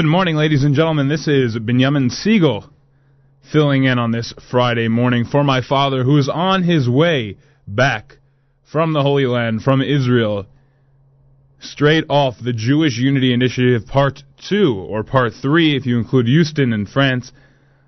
Good morning, ladies and gentlemen. This is Benjamin Segal filling in on this Friday morning for my father, who is on his way back from the Holy Land, from Israel, straight off the Jewish Unity Initiative Part 2, or Part 3, if you include Houston and France.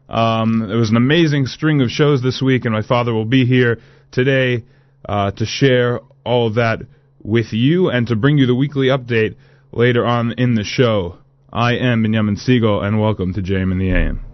Um, there was an amazing string of shows this week, and my father will be here today uh, to share all of that with you and to bring you the weekly update later on in the show. I am Benjamin Segal, and welcome to JM in the AM.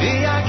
Yeah.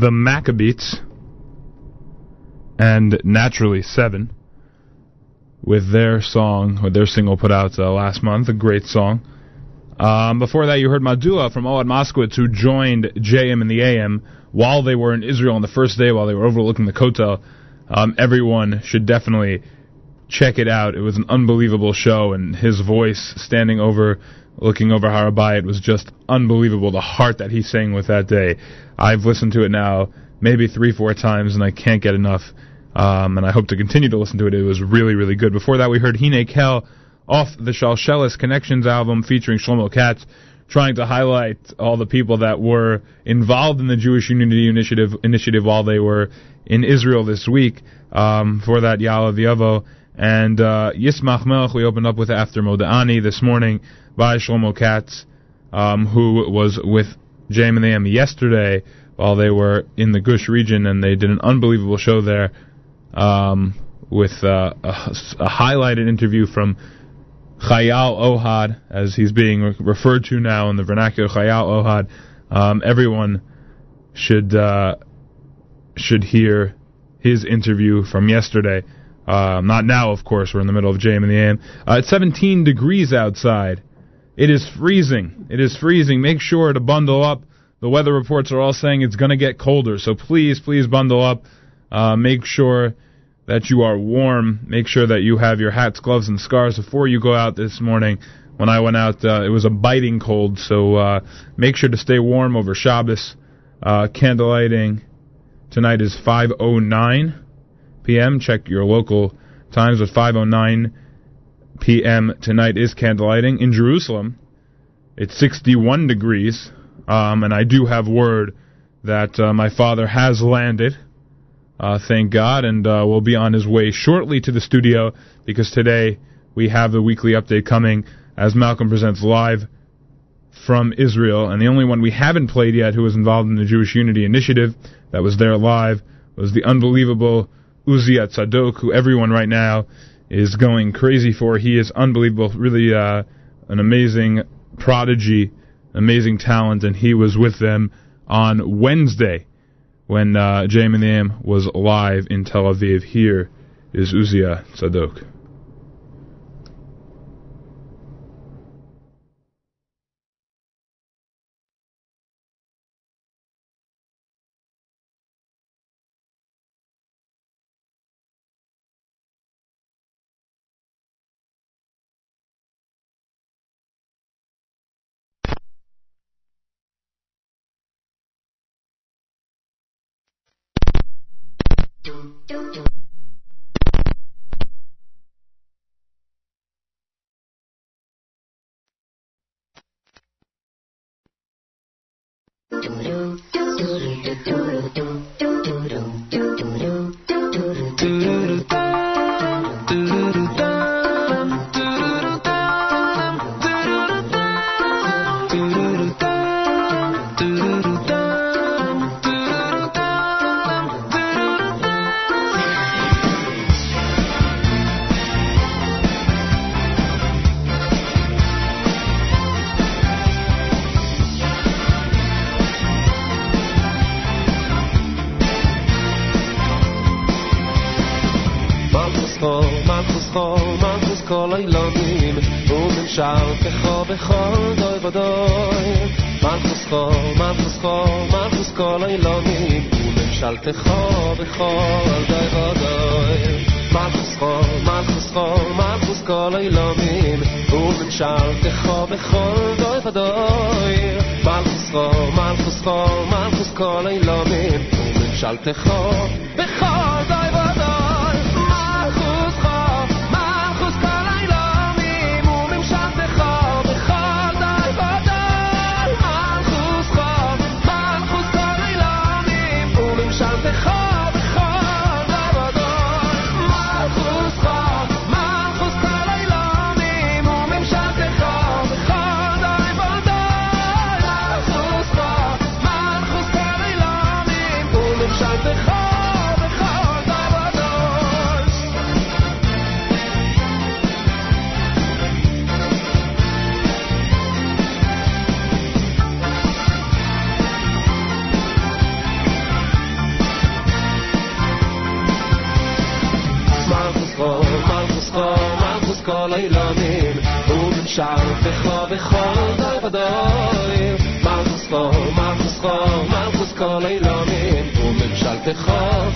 The Maccabeats and Naturally Seven with their song, with their single put out uh, last month, a great song. Um, before that, you heard Madua from Ohad Moskowitz, who joined JM in the AM while they were in Israel on the first day, while they were overlooking the Kotel. Um, everyone should definitely check it out. It was an unbelievable show, and his voice standing over, looking over Harabai, it was just unbelievable. The heart that he sang with that day. I've listened to it now maybe three, four times, and I can't get enough. Um, and I hope to continue to listen to it. It was really, really good. Before that, we heard Hine Kel off the Shalshelis Connections album featuring Shlomo Katz, trying to highlight all the people that were involved in the Jewish Unity Initiative initiative while they were in Israel this week. Um, for that, Yala V'Yavo and uh, Yismach Melech, we opened up with After Moda'ani this morning by Shlomo Katz, um, who was with JM and AM yesterday while they were in the Gush region, and they did an unbelievable show there um, with uh, a, a highlighted interview from Chayal Ohad, as he's being re- referred to now in the vernacular, Chayal Ohad. Um, everyone should uh, should hear his interview from yesterday. Uh, not now, of course. We're in the middle of JM and the AM. Uh, it's 17 degrees outside. It is freezing. It is freezing. Make sure to bundle up. The weather reports are all saying it's going to get colder, so please, please bundle up. Uh, make sure that you are warm. Make sure that you have your hats, gloves, and scarves before you go out this morning. When I went out, uh, it was a biting cold, so uh, make sure to stay warm over Shabbos. Uh, candlelighting tonight is 5:09 p.m. Check your local times at 5:09 p.m. tonight is candlelighting in Jerusalem. It's 61 degrees, um, and I do have word that uh, my father has landed. Uh, thank God, and uh, will be on his way shortly to the studio because today we have the weekly update coming as Malcolm presents live from Israel. And the only one we haven't played yet who was involved in the Jewish Unity Initiative that was there live was the unbelievable Uzia Tzadok, who everyone right now is going crazy for. He is unbelievable, really uh, an amazing prodigy, amazing talent, and he was with them on Wednesday when uh, and was live in Tel Aviv. Here is Uzia Tzadok. بخوان دای با دای مرخوز خوا مرخوز خوا مرخوز خوا لای لا می بوله شلط خوا بخوان دای با دای مرخوز خوا مرخوز خوا مرخوز خوا لای لا می بوله لیلامین اون شب به خواب خواب بدایم مخصوص خواب مخصوص خواب مخصوص کالای لامین اون شب به خواب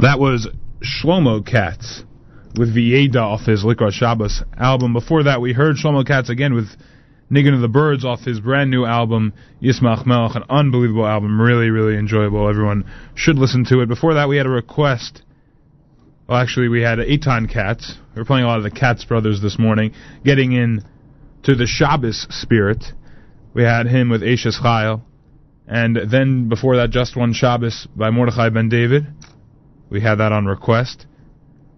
That was Shlomo Katz with Vieda off his Likra Shabbos album. Before that, we heard Shlomo Katz again with Niggin of the Birds off his brand new album, Yismach Melech, an unbelievable album, really, really enjoyable. Everyone should listen to it. Before that, we had a request. Well, actually, we had Eitan Katz. We were playing a lot of the Katz brothers this morning, getting in to the Shabbos spirit. We had him with Eishes Chayil. And then before that, Just One Shabbos by Mordechai Ben David. We had that on request.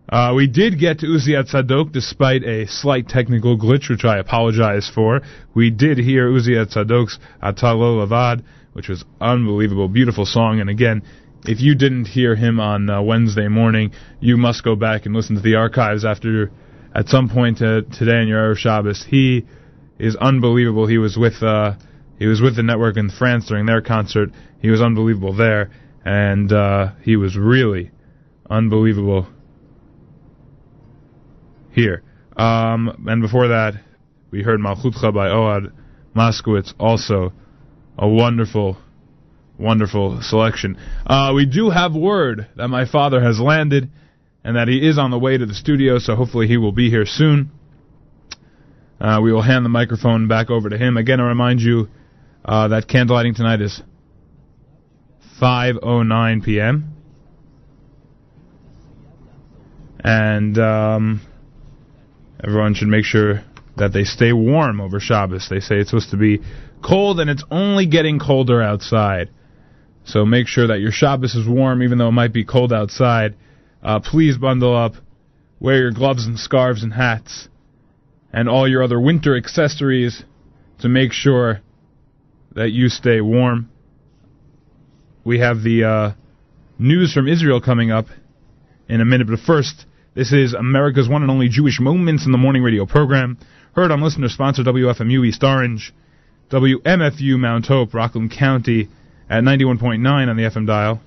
Uh, we did get to Uzia Tzadok despite a slight technical glitch, which I apologize for. We did hear Uzia Tzadok's Atalo Lavad, which was unbelievable, beautiful song. And again, if you didn't hear him on uh, Wednesday morning, you must go back and listen to the archives after, at some point uh, today in your Shabbos. He is unbelievable. He was with uh, he was with the network in France during their concert. He was unbelievable there, and uh, he was really unbelievable here. Um, and before that, we heard Malchutcha by Ohad Moskowitz, also a wonderful, wonderful selection. Uh, we do have word that my father has landed and that he is on the way to the studio, so hopefully he will be here soon. Uh, we will hand the microphone back over to him. Again, I remind you uh, that candlelighting tonight is 5:09 p.m. And um, everyone should make sure that they stay warm over Shabbos. They say it's supposed to be cold, and it's only getting colder outside. So make sure that your Shabbos is warm, even though it might be cold outside. Uh, please bundle up, wear your gloves and scarves and hats, and all your other winter accessories to make sure that you stay warm. We have the uh, news from Israel coming up in a minute, but first, this is America's one and only Jewish Moments in the Morning radio program, heard on listener sponsor WFMU East Orange, WMFU Mount Hope, Rockland County at 91.9 on the FM dial.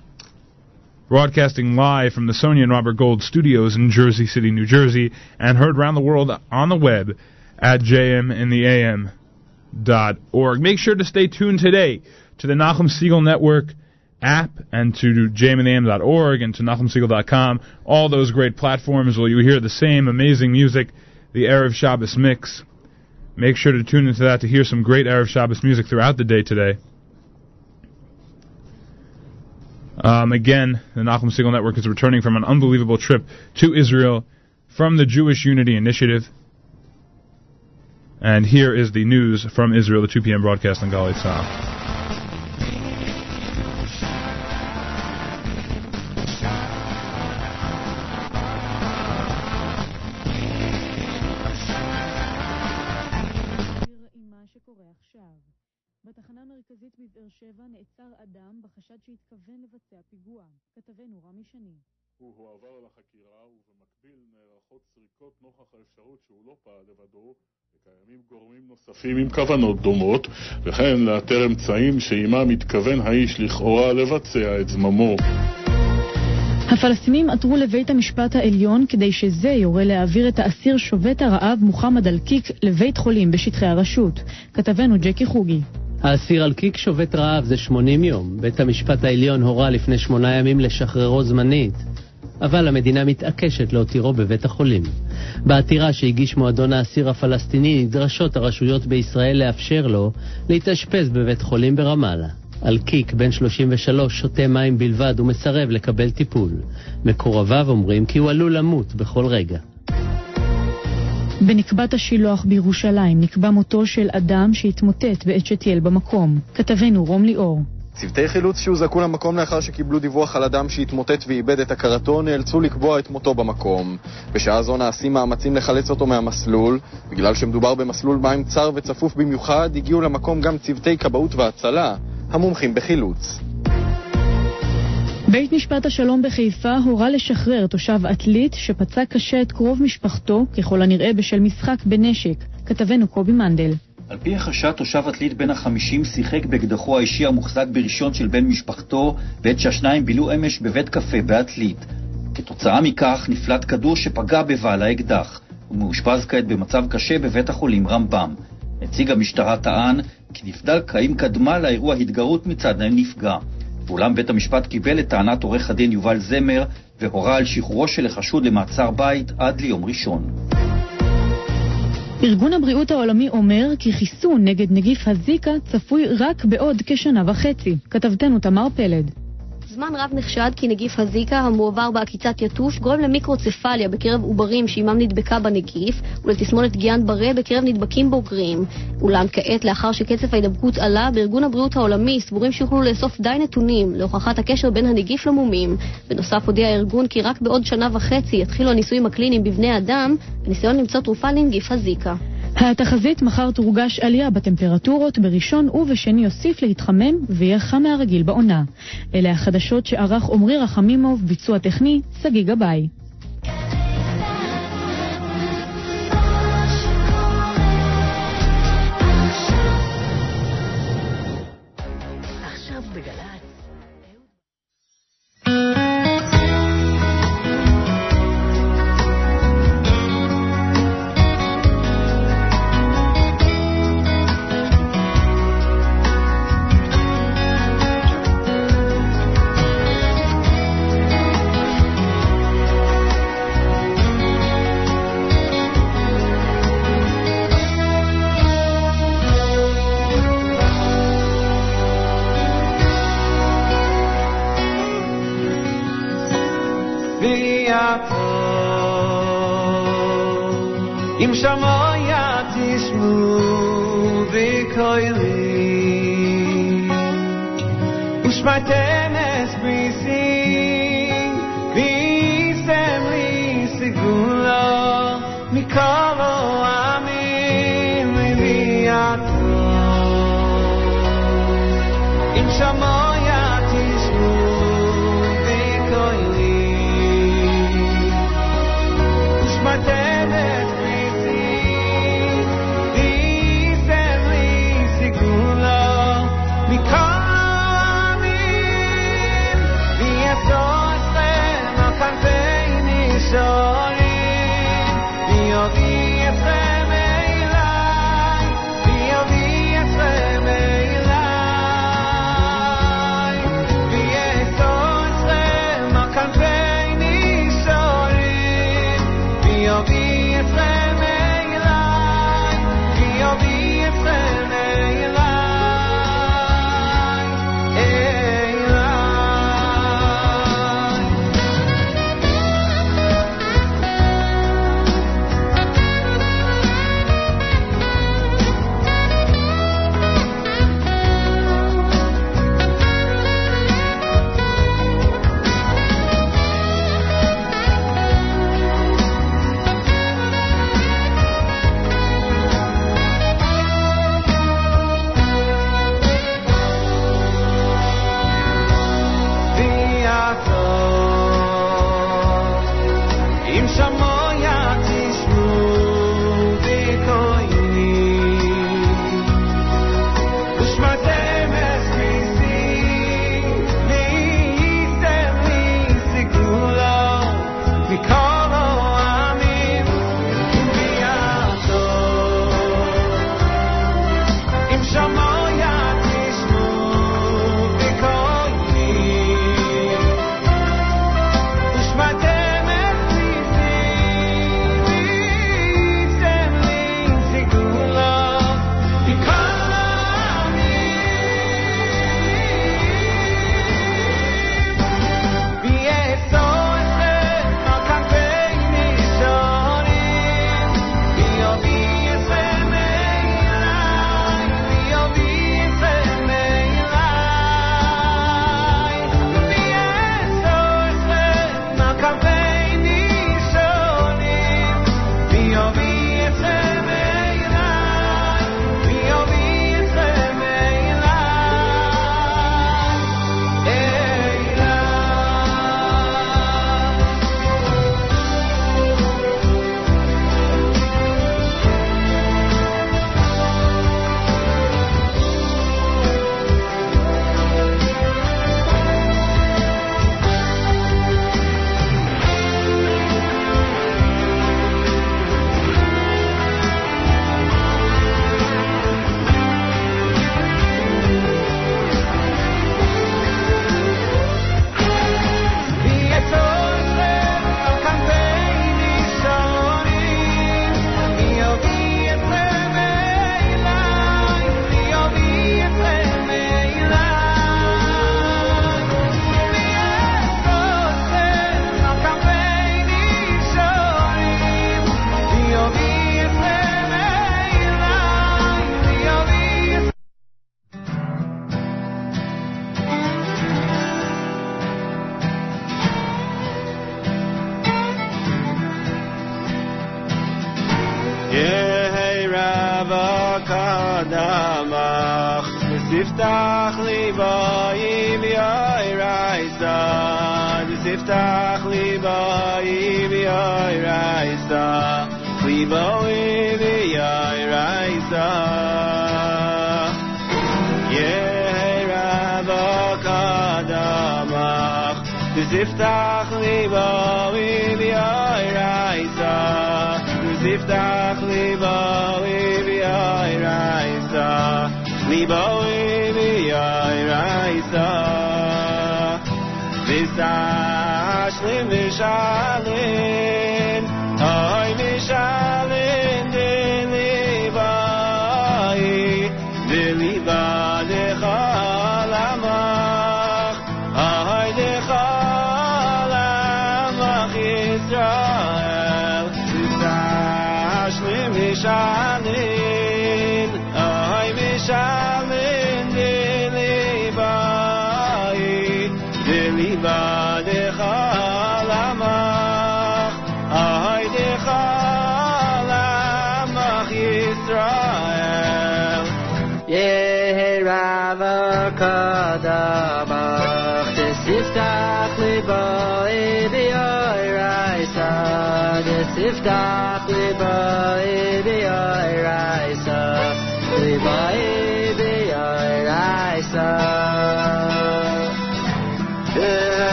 Broadcasting live from the Sonia and Robert Gold studios in Jersey City, New Jersey, and heard around the world on the web at jmintheam.org. Make sure to stay tuned today to the Nachum Segal Network app and to jmintheam.org and to nachumsegal.com. All those great platforms where you hear the same amazing music, the Erev Shabbos mix. Make sure to tune into that to hear some great Erev Shabbos music throughout the day today. Um, again, the Nachum Network is returning from an unbelievable trip to Israel from the Jewish Unity Initiative. And here is the news from Israel, the 2 p.m. broadcast on Galei Tzahal. האפשרות שהוא לא פעל לבדו וקיימים גורמים נוספים עם כוונות דומות וכן לאתר אמצעים שעימם מתכוון האיש לכאורה לבצע את זממו. הפלסטינים עתרו לבית המשפט העליון כדי שזה יורה להעביר את האסיר שובת הרעב מוחמד אלקיק לבית חולים בשטחי הרשות. כתבנו ג'קי חוגי. האסיר אלקיק שובת רעב זה 80 יום. בית המשפט העליון הורה לפני שמונה ימים לשחררו זמנית, אבל המדינה מתעקשת להותירו בבית החולים. בעתירה שהגיש מועדון האסיר הפלסטיני נדרשות הרשויות בישראל לאפשר לו להתאשפז בבית חולים ברמאללה. אלקיק, בן 33, שותה מים בלבד ומסרב לקבל טיפול. מקורביו אומרים כי הוא עלול למות בכל רגע. בנקבת השילוח בירושלים נקבע מותו של אדם שהתמוטט בעת שטייל במקום. כתבנו רום ליאור. צוותי חילוץ שהוזעקו למקום לאחר שקיבלו דיווח על אדם שהתמוטט ואיבד את הכרתו נאלצו לקבוע את מותו במקום. בשעה זו נעשים מאמצים לחלץ אותו מהמסלול. בגלל שמדובר במסלול מים צר וצפוף במיוחד, הגיעו למקום גם צוותי כבאות והצלה, המומחים בחילוץ. בית משפט השלום בחיפה הורה לשחרר תושב עתלית שפצע קשה את קרוב משפחתו, ככל הנראה בשל משחק בנשק. כתבנו קובי מנדל. על פי החשד, תושב עתלית בן החמישים שיחק באקדחו האישי המוחזק בראשון של בן משפחתו, בעת שהשניים בילו אמש בבית קפה בעתלית. כתוצאה מכך נפלט כדור שפגע בבעל האקדח. הוא מאושפז כעת במצב קשה בבית החולים רמב"ם. נציג המשטרה טען כי נבדק האם קדמה לאירוע התגרות מצד הנפגע. ואולם בית המשפט קיבל את טענת עורך הדין יובל זמר והורה על שחרורו של החשוד למעצר בית עד ליום ראשון. ארגון הבריאות העולמי אומר כי חיסון נגד נגיף הזיקה צפוי רק בעוד כשנה וחצי. כתבתנו תמר פלד. זמן רב נחשד כי נגיף הזיקה המועבר בעקיצת יתוש גורם למיקרוצפליה בקרב עוברים שעימם נדבקה בנגיף ולתסמונת גיאן ברה בקרב נדבקים בוגרים. אולם כעת, לאחר שקצב ההידבקות עלה, בארגון הבריאות העולמי סבורים שיוכלו לאסוף די נתונים להוכחת הקשר בין הנגיף למומים. בנוסף הודיע הארגון כי רק בעוד שנה וחצי יתחילו הניסויים הקליניים בבני אדם בניסיון למצוא תרופה לנגיף הזיקה. התחזית מחר תורגש עלייה בטמפרטורות, בראשון ובשני יוסיף להתחמם ויהיה חם מהרגיל בעונה. אלה החדשות שערך עמרי רחמימוב, ביצוע טכני, שגיא גבאי. llamar.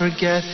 Forget.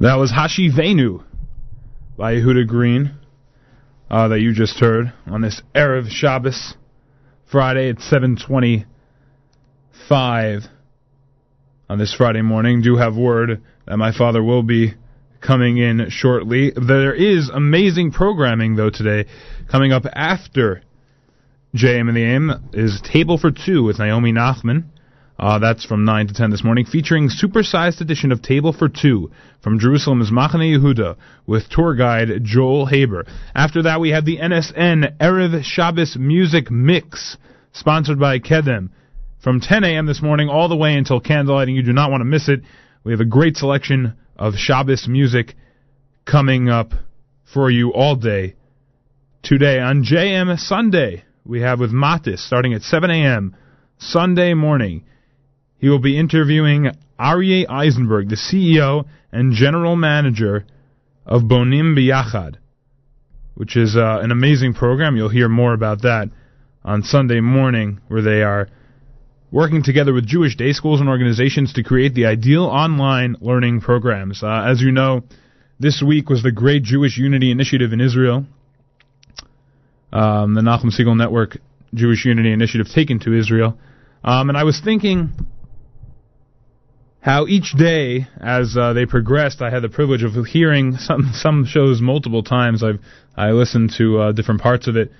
That was Hashiveinu by Yehuda Green uh, that you just heard on this Erev Shabbos Friday at 725 on this Friday morning. Do have word that my father will be coming in shortly. There is amazing programming, though, today. Coming up after JM and the AM is Table for Two with Naomi Nachman. Uh, that's from 9 to 10 this morning, featuring supersized edition of Table for Two from Jerusalem's Machane Yehuda with tour guide Joel Haber. After that, we have the NSN Erev Shabbos Music Mix, sponsored by Kedem. From 10 a.m. this morning all the way until candlelighting, you do not want to miss it. We have a great selection of Shabbos music coming up for you all day. Today on JM Sunday, we have with Matis starting at 7 a.m. Sunday morning. He will be interviewing Aryeh Eisenberg, the CEO and general manager of Bonim Biyachad, which is uh, an amazing program. You'll hear more about that on Sunday morning, where they are working together with Jewish day schools and organizations to create the ideal online learning programs. Uh, as you know, this week was the Great Jewish Unity Initiative in Israel, um, the Nachum Segal Network Jewish Unity Initiative taken to Israel. Um, and I was thinking how each day, as uh, they progressed, I had the privilege of hearing some some shows multiple times. I've I listened to uh, different parts of it,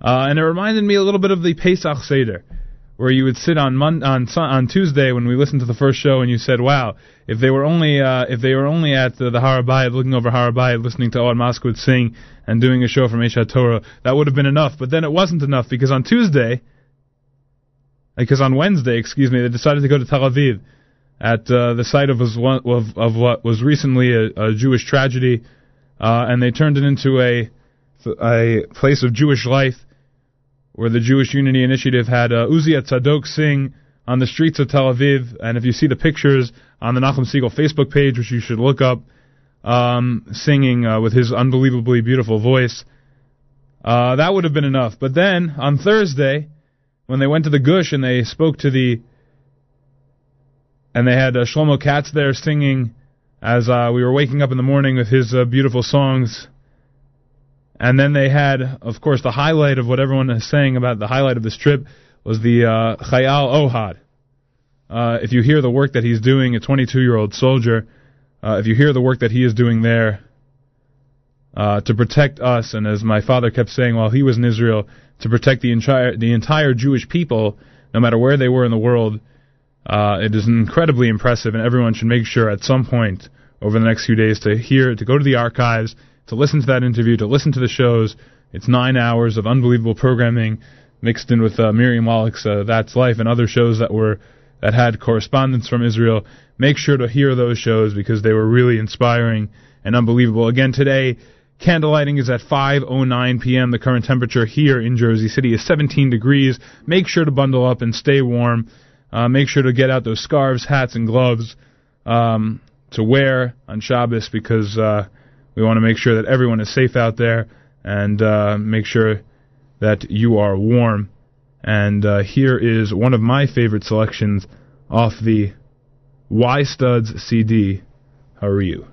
uh, and it reminded me a little bit of the Pesach Seder, where you would sit on Mon- on on Tuesday when we listened to the first show, and you said, "Wow, if they were only uh, if they were only at the, the looking over Harabayit, listening to Ohad Moskowitz sing and doing a show from Aish HaTorah, that would have been enough." But then it wasn't enough because on Tuesday, because on Wednesday, excuse me, they decided to go to Tel Aviv at uh, the site of, one, of, of what was recently a, a Jewish tragedy, uh, and they turned it into a a place of Jewish life, where the Jewish Unity Initiative had uh, Uzia Tzadok sing on the streets of Tel Aviv, and if you see the pictures on the Nachum Segal Facebook page, which you should look up, um, singing uh, with his unbelievably beautiful voice, uh, that would have been enough. But then on Thursday, when they went to the Gush and they spoke to the and they had uh, Shlomo Katz there singing as uh, we were waking up in the morning with his uh, beautiful songs. And then they had, of course, the highlight of what everyone is saying about the highlight of this trip was the uh, Chayal Ohad. Uh, if you hear the work that he's doing, a 22-year-old soldier, uh, if you hear the work that he is doing there uh, to protect us, and as my father kept saying while he was in Israel, to protect the entire the entire Jewish people, no matter where they were in the world, uh, it is incredibly impressive, and everyone should make sure at some point over the next few days to hear, to go to the archives, to listen to that interview, to listen to the shows. It's nine hours of unbelievable programming mixed in with uh, Miriam Wallach's uh, That's Life and other shows that were that had correspondence from Israel. Make sure to hear those shows because they were really inspiring and unbelievable. Again today, candlelighting is at 5:09 p.m. The current temperature here in Jersey City is 17 degrees. Make sure to bundle up and stay warm. Uh, make sure to get out those scarves, hats, and gloves um, to wear on Shabbos because uh, we want to make sure that everyone is safe out there and uh, make sure that you are warm. And uh, here is one of my favorite selections off the Y Studs CD. How are you?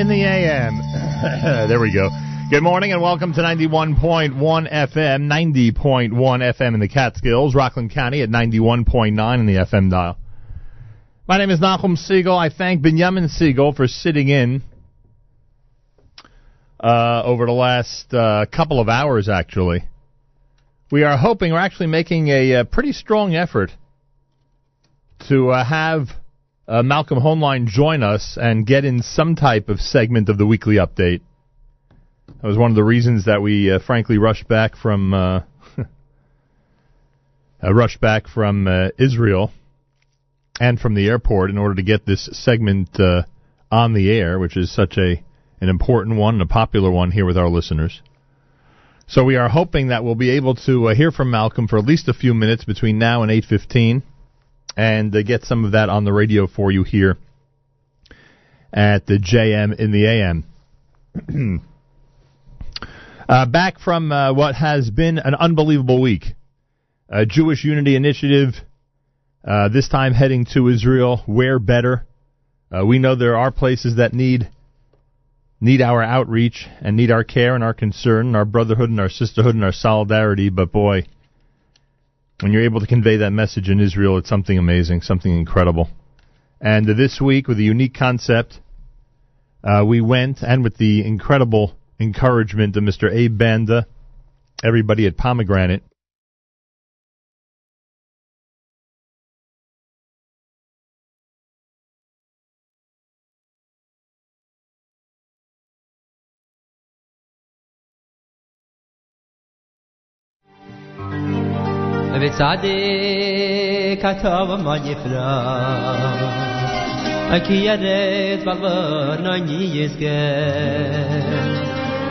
In the AM. there we go. Good morning and welcome to 91.1 FM, 90.1 FM in the Catskills, Rockland County at 91.9 in the FM dial. My name is Nachum Segal. I thank Benjamin Segal for sitting in uh, over the last uh, couple of hours, actually. We are hoping, we're actually making a, uh pretty strong effort to uh, have uh, Malcolm Hoenlein join us and get in some type of segment of the weekly update. That was one of the reasons that we, uh, frankly, rushed back from uh, uh, rushed back from uh, Israel and from the airport in order to get this segment uh, on the air, which is such a an important one and a popular one here with our listeners. So we are hoping that we'll be able to hear from Malcolm for at least a few minutes between now and 8:15 and uh, get some of that on the radio for you here at the JM in the AM. uh, back from uh, what has been an unbelievable week. Jewish Unity Initiative, uh, this time heading to Israel. Where better? Uh, we know there are places that need need our outreach and need our care and our concern and our brotherhood and our sisterhood and our solidarity. But boy, when you're able to convey that message in Israel, it's something amazing, something incredible. And this week, with a unique concept, uh, we went, and with the incredible encouragement of Mr. Abe Banda, everybody at Pomegranate, سعدي كتاب ما يفرا أكي يريد بالبر ناني يزجر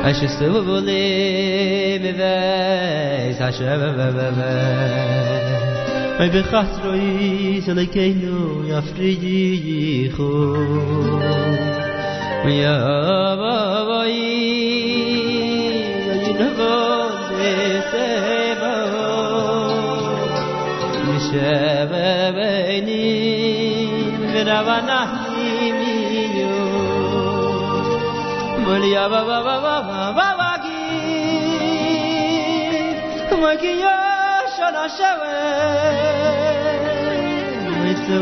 أش سبولي و و و و. به خط روی سلکینو یفریدی خو یا بابایی یا shebe beni grava himiyu mulya va va va va va va gi ki yo shona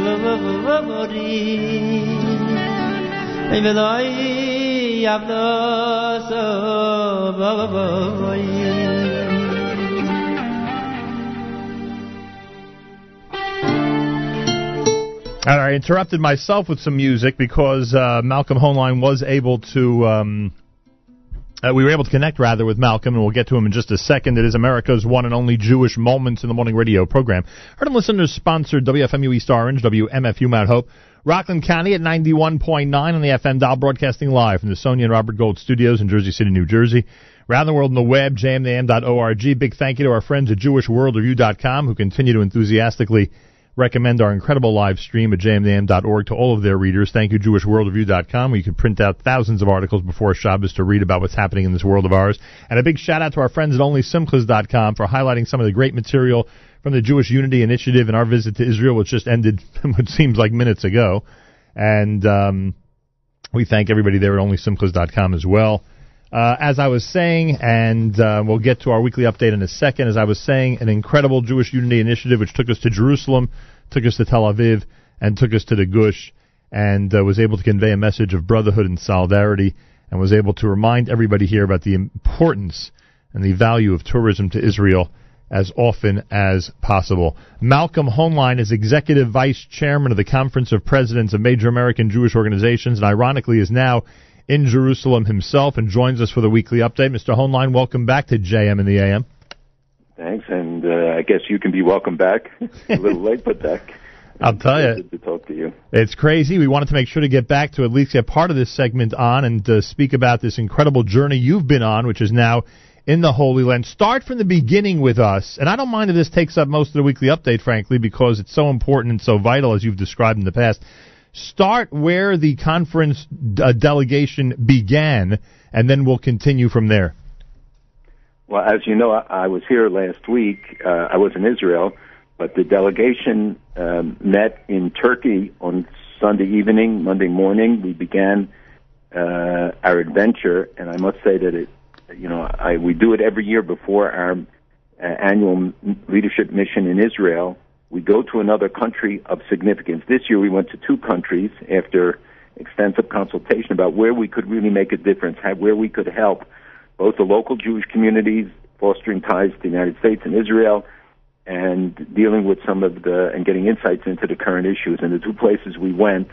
va va va mori ay vedai yavdo so va va va And I interrupted myself with some music because uh, Malcolm Hoenlein was able to. Um, uh, we were able to connect rather with Malcolm, and we'll get to him in just a second. It is America's one and only Jewish Moments in the Morning radio program. Heard and listeners sponsored WFMU East Orange, WMFU Mount Hope, Rockland County at 91.9 on the FM dial, broadcasting live from the Sonia and Robert Gold studios in Jersey City, New Jersey. Around the world on the web, jmam.org. Big thank you to our friends at JewishWorldReview.com who continue to enthusiastically recommend our incredible live stream at jmam.org to all of their readers. Thank you, JewishWorldReview.com, where you can print out thousands of articles before Shabbos to read about what's happening in this world of ours. And a big shout out to our friends at OnlySimchas.com for highlighting some of the great material from the Jewish Unity Initiative and our visit to Israel, which just ended, what seems like minutes ago. And um, we thank everybody there at OnlySimchas.com as well. Uh, as I was saying, and uh, we'll get to our weekly update in a second, as I was saying, an incredible Jewish Unity Initiative which took us to Jerusalem, took us to Tel Aviv, and took us to the Gush, and uh, was able to convey a message of brotherhood and solidarity, and was able to remind everybody here about the importance and the value of tourism to Israel as often as possible. Malcolm Hoenlein is Executive Vice Chairman of the Conference of Presidents of Major American Jewish Organizations, and ironically is now in Jerusalem himself and joins us for the weekly update. Mr. Hoenlein, welcome back to JM in the AM. Thanks, and uh, I guess you can be welcome back. a little late, but back. I'll tell you. Good to talk to you. It's crazy. We wanted to make sure to get back to at least get part of this segment on and uh, speak about this incredible journey you've been on, which is now in the Holy Land. Start from the beginning with us, and I don't mind if this takes up most of the weekly update, frankly, because it's so important and so vital as you've described in the past start where the conference uh, delegation began, and then we'll continue from there. Well, as you know, I, I was here last week. Uh, I was in Israel, but the delegation um, met in Turkey on Sunday evening, Monday morning. We began uh, our adventure, and I must say that it, you know, I, we do it every year before our uh, annual leadership mission in Israel we go to another country of significance. This year we went to two countries after extensive consultation about where we could really make a difference, where we could help both the local Jewish communities fostering ties to the United States and Israel and dealing with some of the and getting insights into the current issues. And the two places we went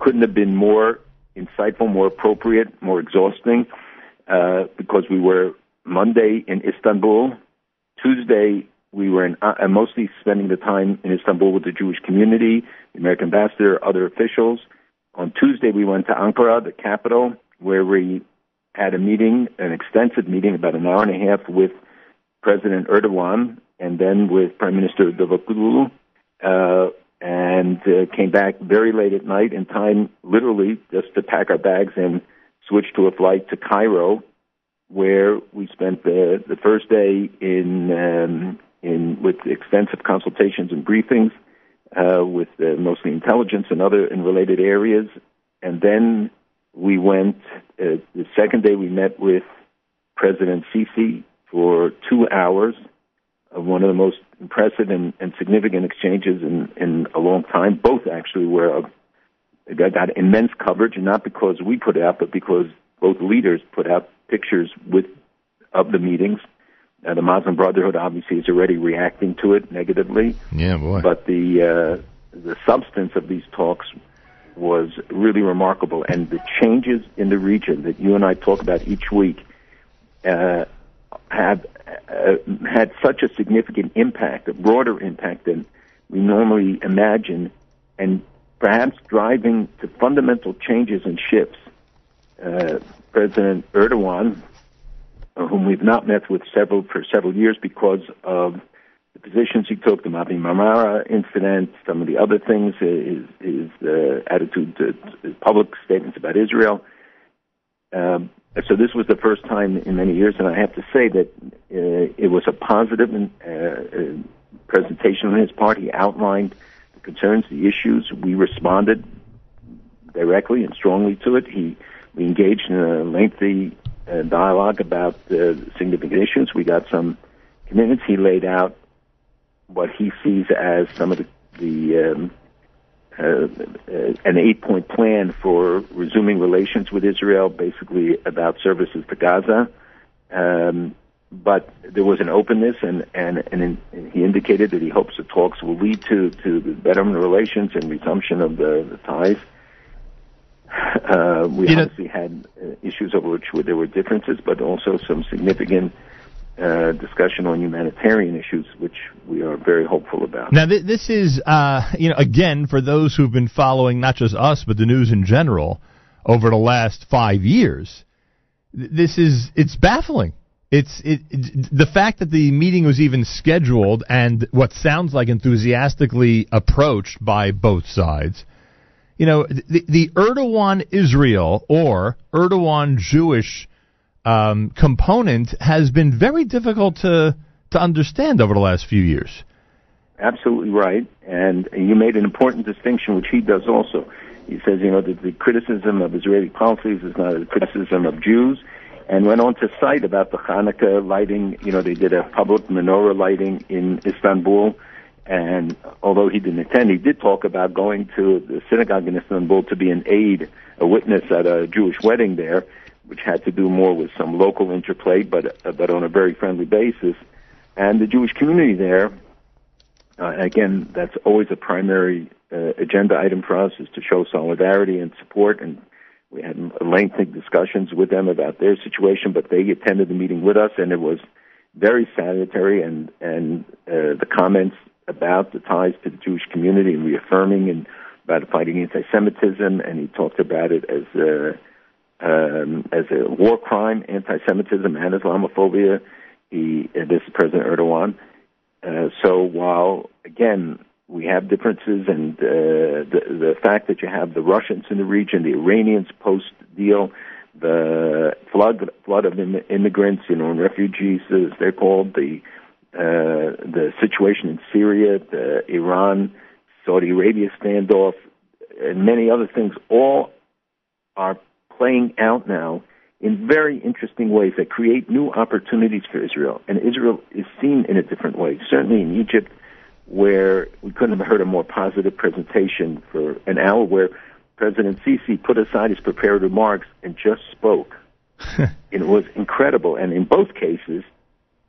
couldn't have been more insightful, more appropriate, more exhausting uh, because we were Monday in Istanbul, Tuesday we were in, uh, mostly spending the time in Istanbul with the Jewish community, the American ambassador, other officials. On Tuesday, we went to Ankara, the capital, where we had a meeting, an extensive meeting, about an hour and a half, with President Erdogan and then with Prime Minister Davutoglu, uh, and uh, came back very late at night in time, literally, just to pack our bags and switch to a flight to Cairo, where we spent the, the first day in um, in with extensive consultations and briefings uh, with uh, mostly intelligence and other in related areas, and then we went. Uh, the second day, we met with President Sisi for two hours of one of the most impressive and, and significant exchanges in, in a long time. Both actually were of, got, immense coverage, and not because we put it out, but because both leaders put out pictures with of the meetings. Uh, the Muslim Brotherhood obviously is already reacting to it negatively. Yeah, boy. But the uh, the substance of these talks was really remarkable, and the changes in the region that you and I talk about each week uh, have uh, had such a significant impact, a broader impact than we normally imagine, and perhaps driving to fundamental changes and shifts. Uh, President Erdogan, whom we've not met with several for several years because of the positions he took, the Mavi Marmara incident, some of the other things, his, his uh, attitude to his public statements about Israel. Um, so this was the first time in many years, and I have to say that uh, it was a positive uh, uh, presentation on his part. He outlined the concerns, the issues. We responded directly and strongly to it. He we engaged in a lengthy uh, dialogue about uh, significant issues. We got some commitments. He laid out what he sees as some of the, the um, uh, uh, an eight-point plan for resuming relations with Israel, basically about services to Gaza. Um, but there was an openness, and and and in, he indicated that he hopes the talks will lead to to the betterment of relations and resumption of the, the ties. Uh, we You know- obviously had uh, issues over which there were differences, but also some significant uh, discussion on humanitarian issues, which we are very hopeful about. Now, th- this is, uh, you know, again, for those who've been following not just us, but the news in general over the last five years, th- this is, it's baffling. It's it, it, the fact that the meeting was even scheduled and what sounds like enthusiastically approached by both sides. You know, the, the Erdogan Israel or Erdogan Jewish um, component has been very difficult to to understand over the last few years. Absolutely right. And you made an important distinction, which he does also. He says, you know, that the criticism of Israeli policies is not a criticism of Jews, and went on to cite about the Hanukkah lighting. You know, they did a public menorah lighting in Istanbul, and although he didn't attend, he did talk about going to the synagogue in Istanbul to be an aide, a witness at a Jewish wedding there, which had to do more with some local interplay, but uh, but on a very friendly basis. And the Jewish community there, uh, again, that's always a primary uh, agenda item for us, is to show solidarity and support. And we had lengthy discussions with them about their situation, but they attended the meeting with us, and it was very salutary. And and uh, the comments about the ties to the Jewish community and reaffirming and about fighting anti-Semitism, and he talked about it as a um, as a war crime, anti-Semitism and Islamophobia. He, uh, this is President Erdogan. Uh, so while again we have differences, and uh, the the fact that you have the Russians in the region, the Iranians post deal, the flood flood of Im- immigrants, you know, and refugees as they're called, the uh, the situation in Syria, the Iran Saudi Arabia standoff, and many other things, all are playing out now in very interesting ways that create new opportunities for Israel. And Israel is seen in a different way. Certainly in Egypt, where we couldn't have heard a more positive presentation for an hour where President Sisi put aside his prepared remarks and just spoke. it was incredible. And in both cases,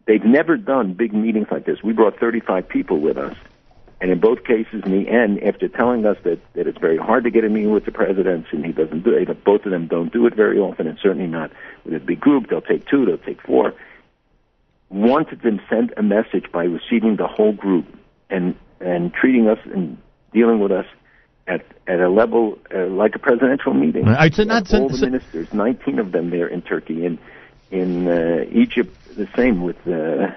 they've never done big meetings like this. We brought 35 people with us. And in both cases, in the end, after telling us that, that it's very hard to get a meeting with the presidents and he doesn't do it, both of them don't do it very often, and certainly not with a big group. They'll take two, they'll take four. wanted them sent a message by receiving the whole group and and treating us and dealing with us at at a level uh, like a presidential meeting. I said not all so- the ministers, 19 of them there in Turkey, and in uh, Egypt the same with uh,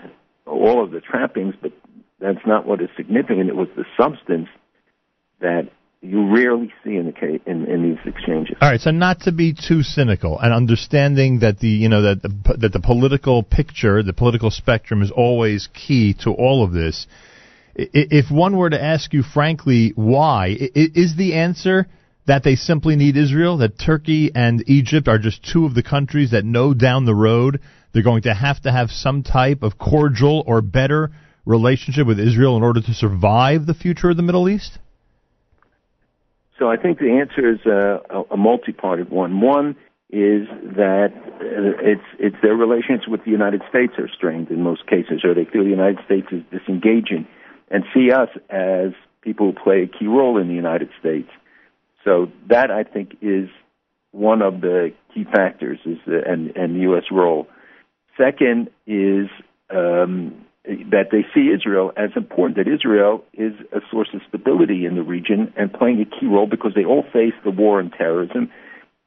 all of the trappings, but that's not what is significant. It was the substance that you rarely see in the case, in, in these exchanges. All right, so not to be too cynical, and understanding that the you know that the that the political picture, the political spectrum, is always key to all of this. If one were to ask you frankly why, is the answer that they simply need Israel? That Turkey and Egypt are just two of the countries that know down the road they're going to have to have some type of cordial or better relationship with Israel in order to survive the future of the Middle East? So I think the answer is a, a, a multi-parted one. One is that uh, it's it's their relations with the United States are strained in most cases, or they feel the United States is disengaging, and see us as people who play a key role in the United States. So that I think is one of the key factors is the, and and the U.S. role. Second is um, that they see Israel as important. That Israel is a source of stability in the region and playing a key role because they all face the war on terrorism,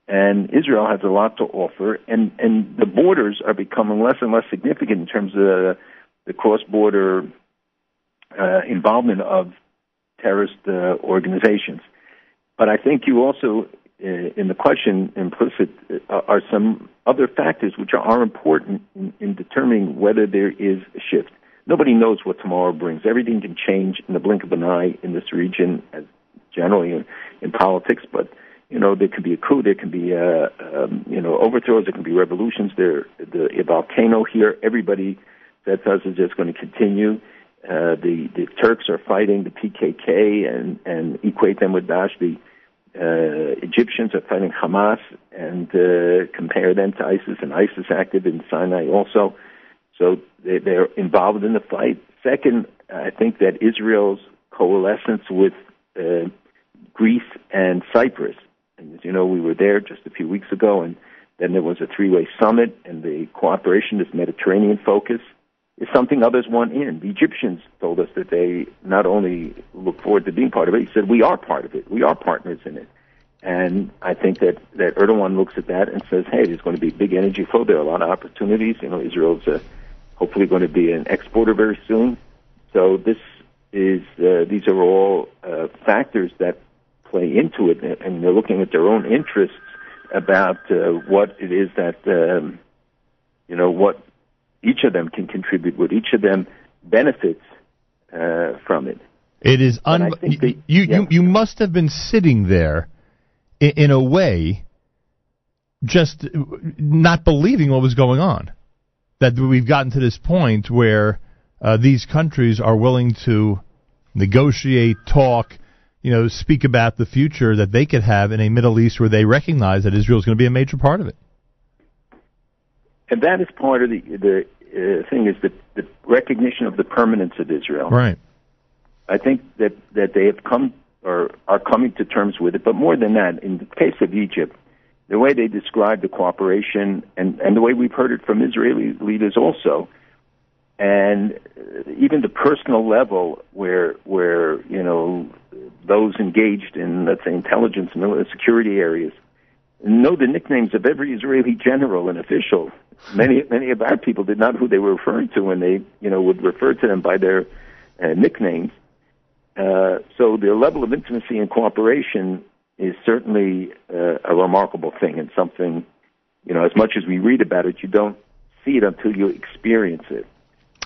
and Israel has a lot to offer. And and the borders are becoming less and less significant in terms of the, the cross-border uh, involvement of terrorist uh, organizations. But I think you also, in the question implicit, uh, are some other factors which are important in, in determining whether there is a shift. Nobody knows what tomorrow brings. Everything can change in the blink of an eye in this region, as generally in, in politics. But you know, there can be a coup, there can be uh, um, you know overthrows, there can be revolutions. There, the a volcano here. Everybody that says is just going to continue. Uh, the the Turks are fighting the PKK and and equate them with Daesh. Uh, Egyptians are fighting Hamas and uh, compare them to ISIS, and ISIS active in Sinai also. So they, they're involved in the fight. Second, I think that Israel's coalescence with uh, Greece and Cyprus, and as you know, we were there just a few weeks ago, and then there was a three-way summit, and the cooperation, this Mediterranean focus, is something others want in. The Egyptians told us that they not only look forward to being part of it, he said, we are part of it. We are partners in it. And I think that, that Erdogan looks at that and says, hey, there's going to be big energy flow. There are a lot of opportunities. You know, Israel's uh, hopefully going to be an exporter very soon. So this is, uh, these are all uh, factors that play into it, and they're looking at their own interests about uh, what it is that, um, you know, what each of them can contribute, what each of them benefits uh, from it. It is un- the- you, you you must have been sitting there in, in a way just not believing what was going on. That we've gotten to this point where uh, these countries are willing to negotiate talk you know speak about the future that they could have in a Middle East where they recognize that Israel is going to be a major part of it. And that is part of the the uh, thing is the, the recognition of the permanence of Israel. right I think that that they have come or are coming to terms with it. But more than that, in the case of Egypt, the way they describe the cooperation and and the way we've heard it from Israeli leaders also, and uh, even the personal level where where you know those engaged in let's say intelligence and security areas know the nicknames of every Israeli general and official. Many many of our people did not know who they were referring to when they you know would refer to them by their uh, nicknames. Uh, so the level of intimacy and cooperation is certainly uh, a remarkable thing and something, you know, as much as we read about it, you don't see it until you experience it.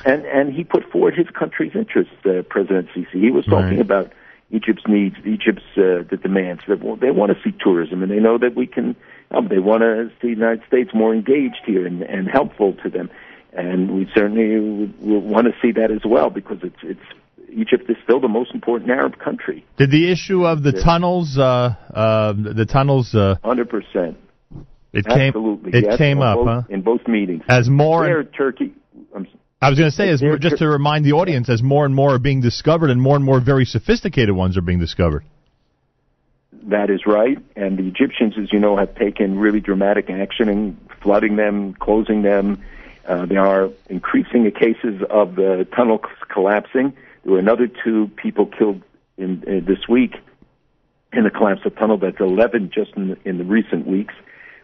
And and he put forward his country's interests, uh, President Sisi. He was talking Right. about Egypt's needs, Egypt's uh, the demands. They, want- they want to see tourism, and they know that we can. Um, they want to see the United States more engaged here and, and helpful to them. And we certainly would, would want to see that as well because it's it's Egypt is still the most important Arab country. did the issue of the Yeah. tunnels uh, uh, the tunnels uh, Hundred percent. it came Absolutely. it yes, came up both, huh in both meetings. as more Turkey. I'm I was going to say, as just to remind the audience, as more and more are being discovered, and more and more very sophisticated ones are being discovered. That is right. And the Egyptians, as you know, have taken really dramatic action in flooding them, closing them, Uh, there are increasing cases of the tunnel collapsing. There were another two people killed in, in this week in the collapse of tunnel. That's 11 just in the, in the recent weeks,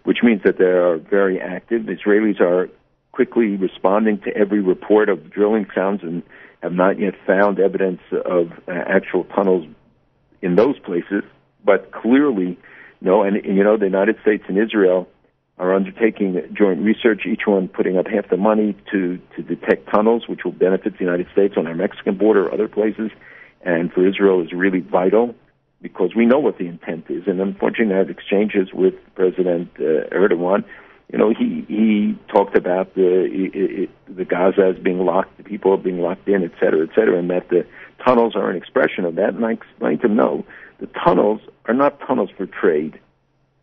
which means that they are very active. Israelis are quickly responding to every report of drilling sounds and have not yet found evidence of uh, actual tunnels in those places, but clearly, no. And, you know, the United States and Israel are undertaking joint research, each one putting up half the money to, to detect tunnels, which will benefit the United States on our Mexican border or other places. And for Israel is really vital because we know what the intent is. And unfortunately, I have exchanges with President uh, Erdogan. You know, he he talked about the the Gaza as being locked, the people are being locked in, et cetera, et cetera, and that the tunnels are an expression of that. And I explained to him, no, the tunnels are not tunnels for trade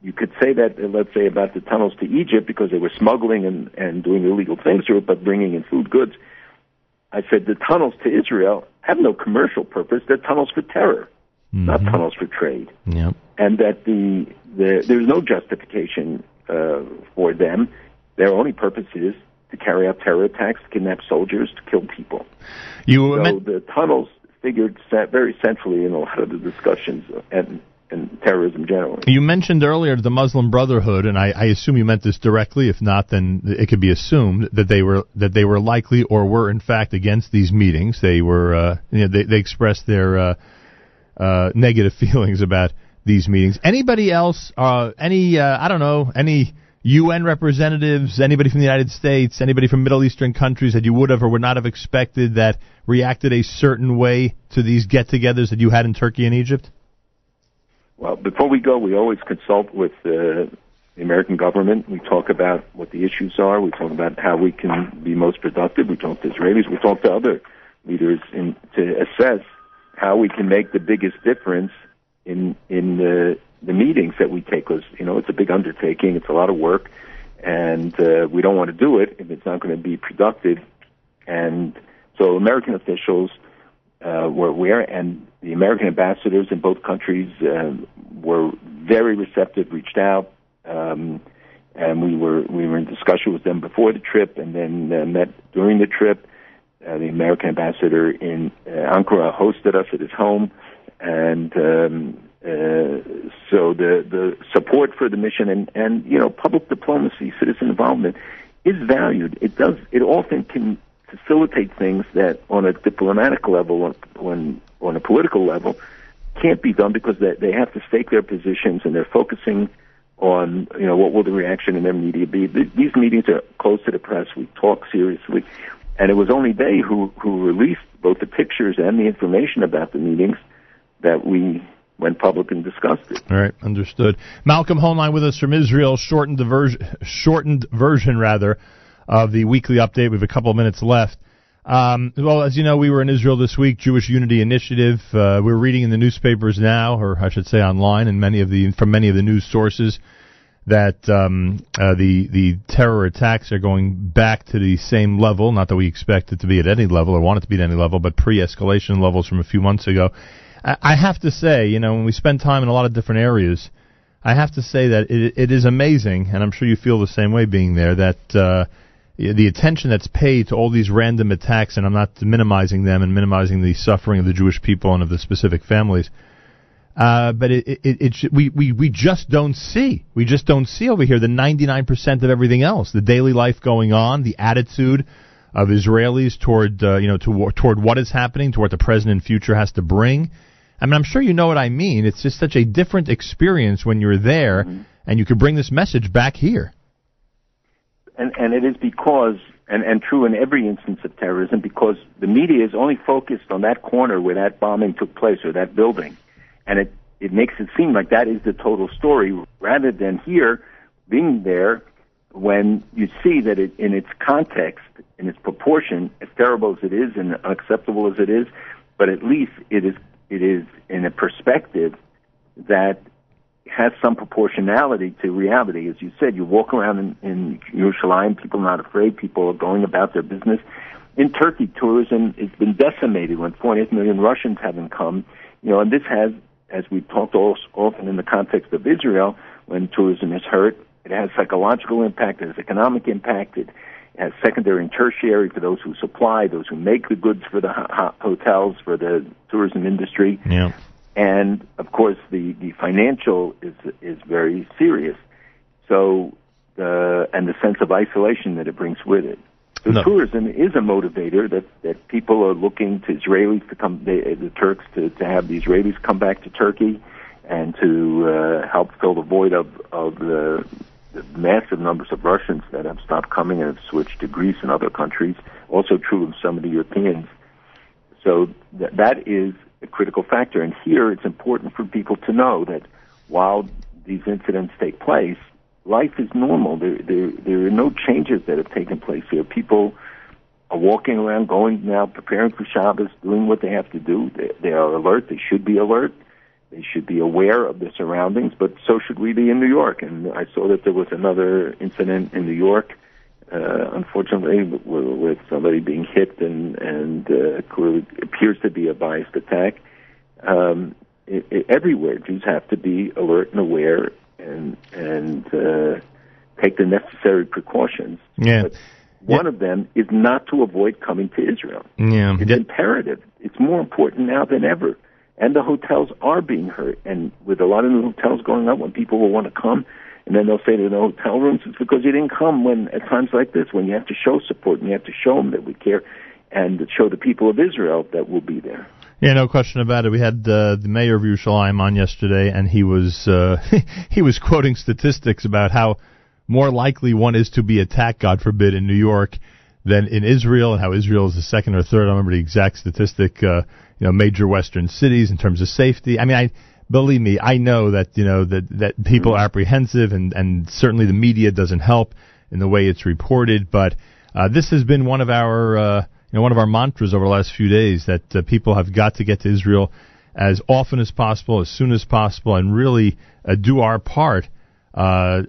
you could say that, uh, let's say, about the tunnels to Egypt because they were smuggling and, and doing illegal things through it, but bringing in food goods. I said the tunnels to Israel have no commercial purpose. They're tunnels for terror, mm-hmm. not tunnels for trade. Yep. And that the, the there's no justification uh, for them. Their only purpose is to carry out terror attacks, to kidnap soldiers, to kill people. You so meant- the tunnels figured very centrally in a lot of the discussions, and and terrorism generally. You mentioned earlier the Muslim Brotherhood, and I, I, assume you meant this directly. If not, then it could be assumed that they were that they were likely or were in fact against these meetings. They were uh, you know, they, they expressed their uh, uh, negative feelings about these meetings. Anybody else? Uh, any uh, I don't know any. UN representatives, anybody from the United States, anybody from Middle Eastern countries that you would have or would not have expected that reacted a certain way to these get-togethers that you had in Turkey and Egypt? Well, before we go, we always consult with uh, the American government. We talk about what the issues are. We talk about how we can be most productive. We talk to Israelis. We talk to other leaders in, to assess how we can make the biggest difference in in the the meetings that we take. Because you know it's a big undertaking. It's a lot of work, and uh, we don't want to do it if it's not going to be productive. And so, American officials uh, were aware, and the American ambassadors in both countries uh, were very receptive, reached out, um, and we were we were in discussion with them before the trip, and then uh, met during the trip. Uh, the American ambassador in uh, Ankara hosted us at his home, and um, uh, so the the support for the mission and and you know public diplomacy, citizen involvement is valued. It does it often can facilitate things that on a diplomatic level, when on a political level, can't be done because they, they have to stake their positions and they're focusing on, you know, what will the reaction in their media be. These meetings are closed to the press. We talk seriously. And it was only they who, who released both the pictures and the information about the meetings that we went public and discussed it. All right, understood. Malcolm Hoenlein with us from Israel, shortened the version, shortened version rather, of the weekly update. We have a couple of minutes left. Um, well, as you know, we were in Israel this week, Jewish Unity Initiative. Uh, we're reading in the newspapers now, or I should say online, and many of the from many of the news sources that um, uh, the the terror attacks are going back to the same level. Not that we expect it to be at any level or want it to be at any level, but pre-escalation levels from a few months ago. I, have to say, you know, when we spend time in a lot of different areas, I have to say that it, it is amazing, and I'm sure you feel the same way being there. That uh, the attention that's paid to all these random attacks, and I'm not minimizing them and minimizing the suffering of the Jewish people and of the specific families. Uh, but it, it, it, we, we, we just don't see. We just don't see over here the 99% of everything else. The daily life going on, the attitude of Israelis toward, uh, you know, to, toward what is happening, to what the present and future has to bring. I mean, I'm sure you know what I mean. It's just such a different experience when you're there mm-hmm. and you can bring this message back here and, and it is because, and, and true in every instance of terrorism, because the media is only focused on that corner where that bombing took place or that building. And it, it makes it seem like that is the total story rather than here being there when you see that it, in its context, in its proportion, as terrible as it is and unacceptable as it is, but at least it is, it is in a perspective that has some proportionality to reality. As you said, you walk around in, in Yerushalayim, people are not afraid, people are going about their business. In Turkey, tourism has been decimated when 48 million Russians haven't come. You know, and this has, as we've talked often in the context of Israel, when tourism is hurt, it has psychological impact, it has economic impact, it, Has secondary and tertiary for those who supply, those who make the goods for the ho- ho- hotels, for the tourism industry Yeah. and of course the the financial is is very serious. So the and the sense of isolation that it brings with it. So No. tourism is a motivator that that people are looking to Israelis to come the, the Turks to to have the Israelis come back to Turkey and to uh, help fill the void of of the massive numbers of Russians that have stopped coming and have switched to Greece and other countries. Also true of some of the Europeans. So th- that is a critical factor. And here it's important for people to know that while these incidents take place, life is normal. There, there, there are no changes that have taken place here. People are walking around, going now, preparing for Shabbos, doing what they have to do. They, they are alert. They should be alert. They should be aware of their surroundings, but so should we be in New York. And I saw that there was another incident in New York uh, unfortunately, with, with somebody being hit and and uh, clearly appears to be a biased attack. Um, it, it, everywhere, Jews have to be alert and aware and and uh, take the necessary precautions. Yeah. But one of them is not to avoid coming to Israel. Yeah. It's imperative. It's more important now than ever. And the hotels are being hurt. And with a lot of new hotels going up, when people will want to come, and then they'll say to the hotel rooms, it's because you didn't come when at times like this, when you have to show support and you have to show them that we care, and show the people of Israel that we'll be there. Yeah, no question about it. We had uh, the mayor of Yerushalayim on yesterday, and he was uh, he was quoting statistics about how more likely one is to be attacked, God forbid, in New York than in Israel, and how Israel is the second or third. I don't remember the exact statistic. Uh, you know, major Western cities in terms of safety. I mean, I believe me, I know that you know that that people are apprehensive, and and certainly the media doesn't help in the way it's reported. But uh, this has been one of our uh, you know one of our mantras over the last few days that uh, people have got to get to Israel as often as possible, as soon as possible, and really uh, do our part uh,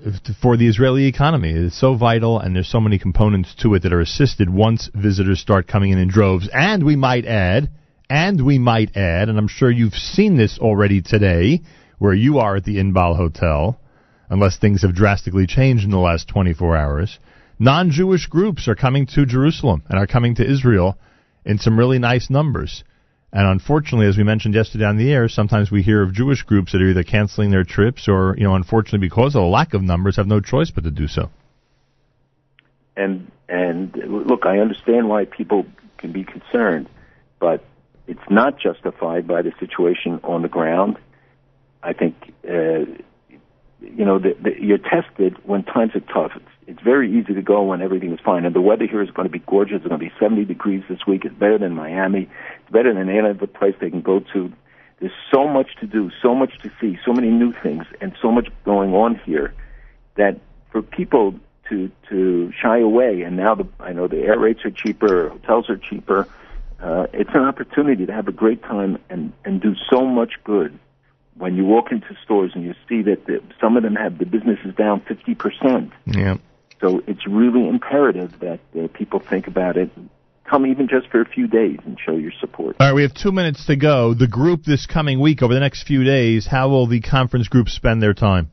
for the Israeli economy. It's so vital, and there's so many components to it that are assisted once visitors start coming in in droves. And we might add, and we might add, and I'm sure you've seen this already today, where you are at the Inbal Hotel, unless things have drastically changed in the last 24 hours. Non-Jewish groups are coming to Jerusalem and are coming to Israel in some really nice numbers. And unfortunately, as we mentioned yesterday on the air, sometimes we hear of Jewish groups that are either canceling their trips or, you know, unfortunately because of a lack of numbers, have no choice but to do so. And and look, I understand why people can be concerned, but it's not justified by the situation on the ground. I think uh, you know the, the, you're tested when times are tough. It's, it's very easy to go when everything is fine, and the weather here is going to be gorgeous. It's going to be 70 degrees this week. It's better than Miami. It's better than any other place they can go to. There's so much to do, so much to see, so many new things, and so much going on here that for people to to shy away, and now the I know the air rates are cheaper, hotels are cheaper. Uh, it's an opportunity to have a great time and and do so much good. When you walk into stores and you see that the, some of them have the businesses down fifty percent, Yeah. so it's really imperative that uh, people think about it. Come even just for a few days and show your support. All right, we have two minutes to go. The group this coming week, over the next few days, how will the conference group spend their time?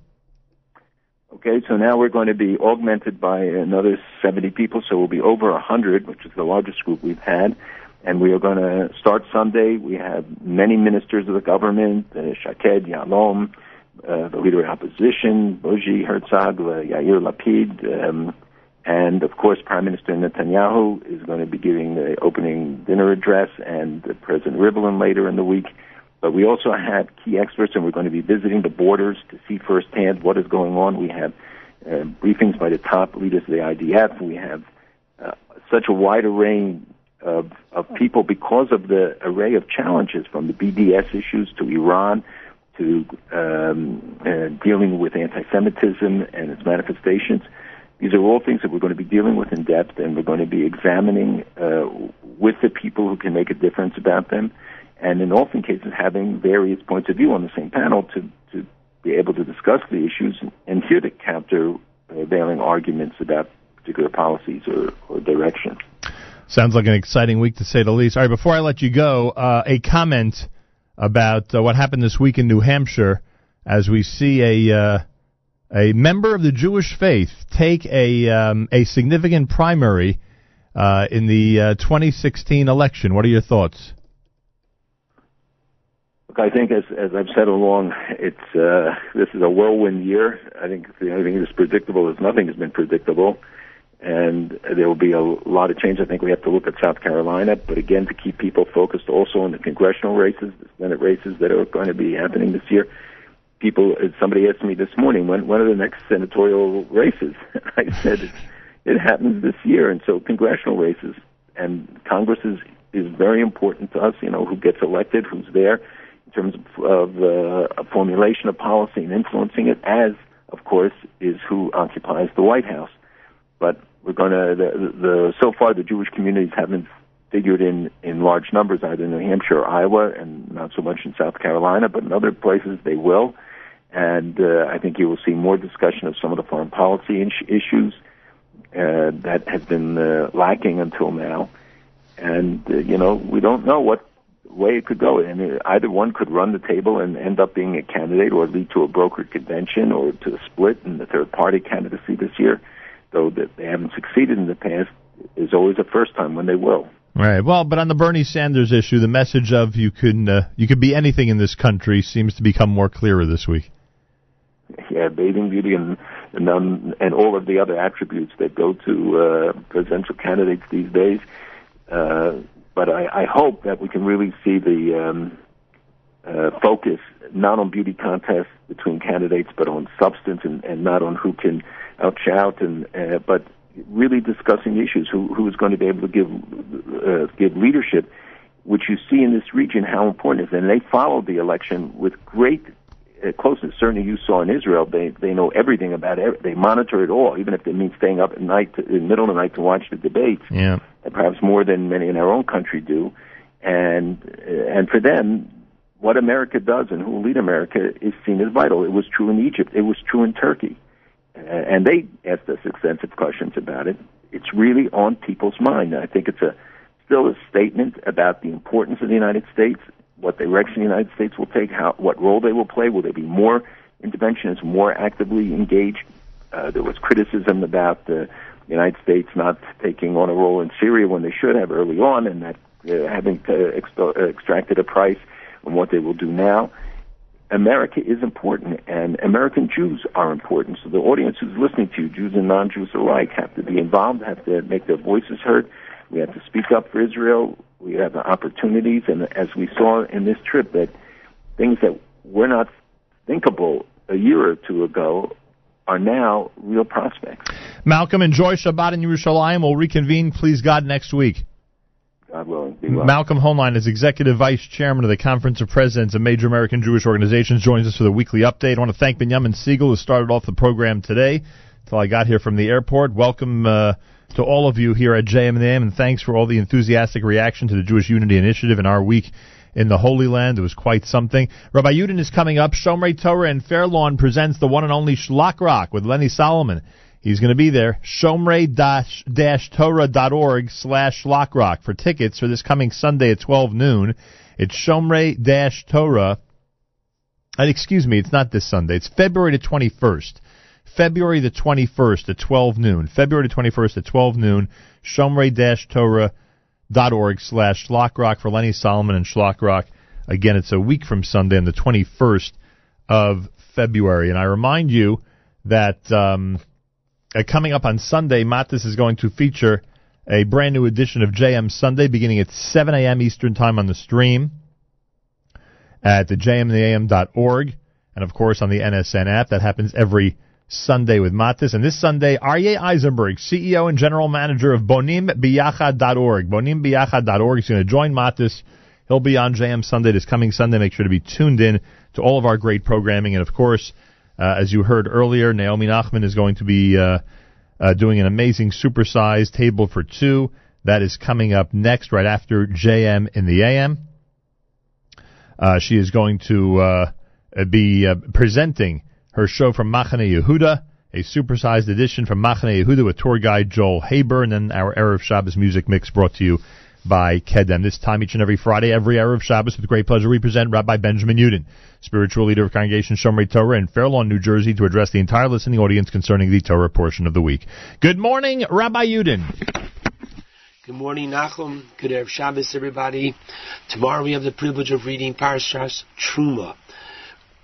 Okay, so now we're going to be augmented by another 70 people, so we'll be over 100, which is the largest group we've had. And we are going to start Sunday. We have many ministers of the government, uh, Shaked, Ya'alon, uh, the leader of opposition, Boji Herzog, uh, Yair Lapid, um, and of course Prime Minister Netanyahu is going to be giving the opening dinner address, and President Rivlin later in the week. But we also have key experts, and we're going to be visiting the borders to see firsthand what is going on. We have uh, briefings by the top leaders of the IDF. We have uh, such a wide array of, of people because of the array of challenges from the BDS issues to Iran to um, uh, dealing with anti-Semitism and its manifestations. These are all things that we're going to be dealing with in depth, and we're going to be examining uh, with the people who can make a difference about them, and in often cases having various points of view on the same panel to, to be able to discuss the issues and, and hear the countervailing arguments about particular policies or, or directions. Sounds like an exciting week to say the least. All right, before I let you go, uh, a comment about uh, what happened this week in New Hampshire as we see a uh, a member of the Jewish faith take a um, a significant primary uh, in the uh, 2016 election. What are your thoughts? Look, I think as as I've said along, it's uh, this is a whirlwind year. I think the only thing that's predictable is nothing has been predictable, and there will be a lot of change. I think we have to look at South Carolina, but again, to keep people focused also on the congressional races, the Senate races that are going to be happening this year. People, somebody asked me this morning, when when are the next senatorial races? I said it, happens this year, and so congressional races and Congress is is very important to us. You know, who gets elected, who's there in terms of, of uh, formulation of policy and influencing it, as of course is who occupies the White House. But we're going to the, the so far the Jewish communities haven't figured in in large numbers either in New Hampshire or Iowa, and not so much in South Carolina, but in other places they will. And uh, I think you will see more discussion of some of the foreign policy in- issues uh, that has been uh, lacking until now. And uh, you know we don't know what way it could go. And uh, either one could run the table and end up being a candidate, or lead to a brokered convention, or to a split in the third party candidacy this year. Though that they haven't succeeded in the past, is always the first time when they will. Right. Well, but on the Bernie Sanders issue, the message of you can uh, you can be anything in this country seems to become more clearer this week. Yeah, bathing beauty and and, um, and all of the other attributes that go to uh, presidential candidates these days. Uh, but I, I hope that we can really see the um, uh, focus not on beauty contests between candidates, but on substance and, and not on who can outshout and uh, but really discussing issues. Who who is going to be able to give uh, give leadership, which you see in this region how important it is. And they followed the election with great uh, closeness. Certainly, you saw in Israel, they they know everything about it. They monitor it all, even if it means staying up at night, to, in the middle of the night, to watch the debates. Yeah. And perhaps more than many in our own country do. And uh, and for them, what America does and who will lead America is seen as vital. It was true in Egypt. It was true in Turkey. And they asked us extensive questions about it. It's really on people's mind. I think it's a still a statement about the importance of the United States, what direction the United States will take, how what role they will play. Will there be more interventionists, more actively engaged? Uh, there was criticism about the United States not taking on a role in Syria when they should have early on, and that uh, having extracted a price on what they will do now. America is important, and American Jews are important. So the audience who's listening to you, Jews and non-Jews alike, have to be involved, have to make their voices heard. We have to speak up for Israel. We have the opportunities, and as we saw in this trip, that things that were not thinkable a year or two ago are now real prospects. Malcolm, enjoy Shabbat in Yerushalayim. We'll reconvene, please God, next week. God willing. Malcolm Hoenlein is Executive Vice Chairman of the Conference of Presidents of Major American Jewish Organizations, joins us for the weekly update. I want to thank Benjamin Segal, who started off the program today until I got here from the airport. Welcome uh, to all of you here at JM and thanks for all the enthusiastic reaction to the Jewish Unity Initiative in our week in the Holy Land. It was quite something. Rabbi Yudin is coming up. Shomrei Torah and Fair Lawn presents the one and only Shlock Rock with Lenny Solomon. He's going to be there. Shomrei-Torah.org slash Shlockrock for tickets for this coming Sunday at 12 noon. It's Shomrei-Torah. Uh, excuse me, it's not this Sunday. It's February the 21st. February the 21st at 12 noon. February the 21st at 12 noon. Shomrei-Torah.org slash Shlockrock for Lenny Solomon and Shlockrock. Again, it's a week from Sunday on the 21st of February. And I remind you that um, uh, coming up on Sunday, Matis is going to feature a brand new edition of JM Sunday beginning at 7 a.m. Eastern Time on the stream at the jmintheam.org and of course on the NSN app. That happens every Sunday with Matis. And this Sunday, Aryeh Eisenberg, CEO and General Manager of BonimBiyachad.org. BonimBiyachad.org is going to join Matis. He'll be on JM Sunday this coming Sunday. Make sure to be tuned in to all of our great programming. And of course, uh, as you heard earlier, Naomi Nachman is going to be uh, uh, doing an amazing supersized table for two. That is coming up next, right after JM in the AM. Uh, she is going to uh, be uh, presenting her show from Machane Yehuda, a supersized edition from Machane Yehuda with tour guide Joel Haber, and then our Erev Shabbos music mix brought to you by Kedem. This time each and every Friday, every hour of Shabbos, with great pleasure, we present Rabbi Benjamin Yudin, spiritual leader of Congregation Shomrei Torah in Fair Lawn, New Jersey, to address the entire listening audience concerning the Torah portion of the week. Good morning, Rabbi Yudin. Good morning, Nachum. Good Erev Shabbos, everybody. Tomorrow we have the privilege of reading Parashas Truma.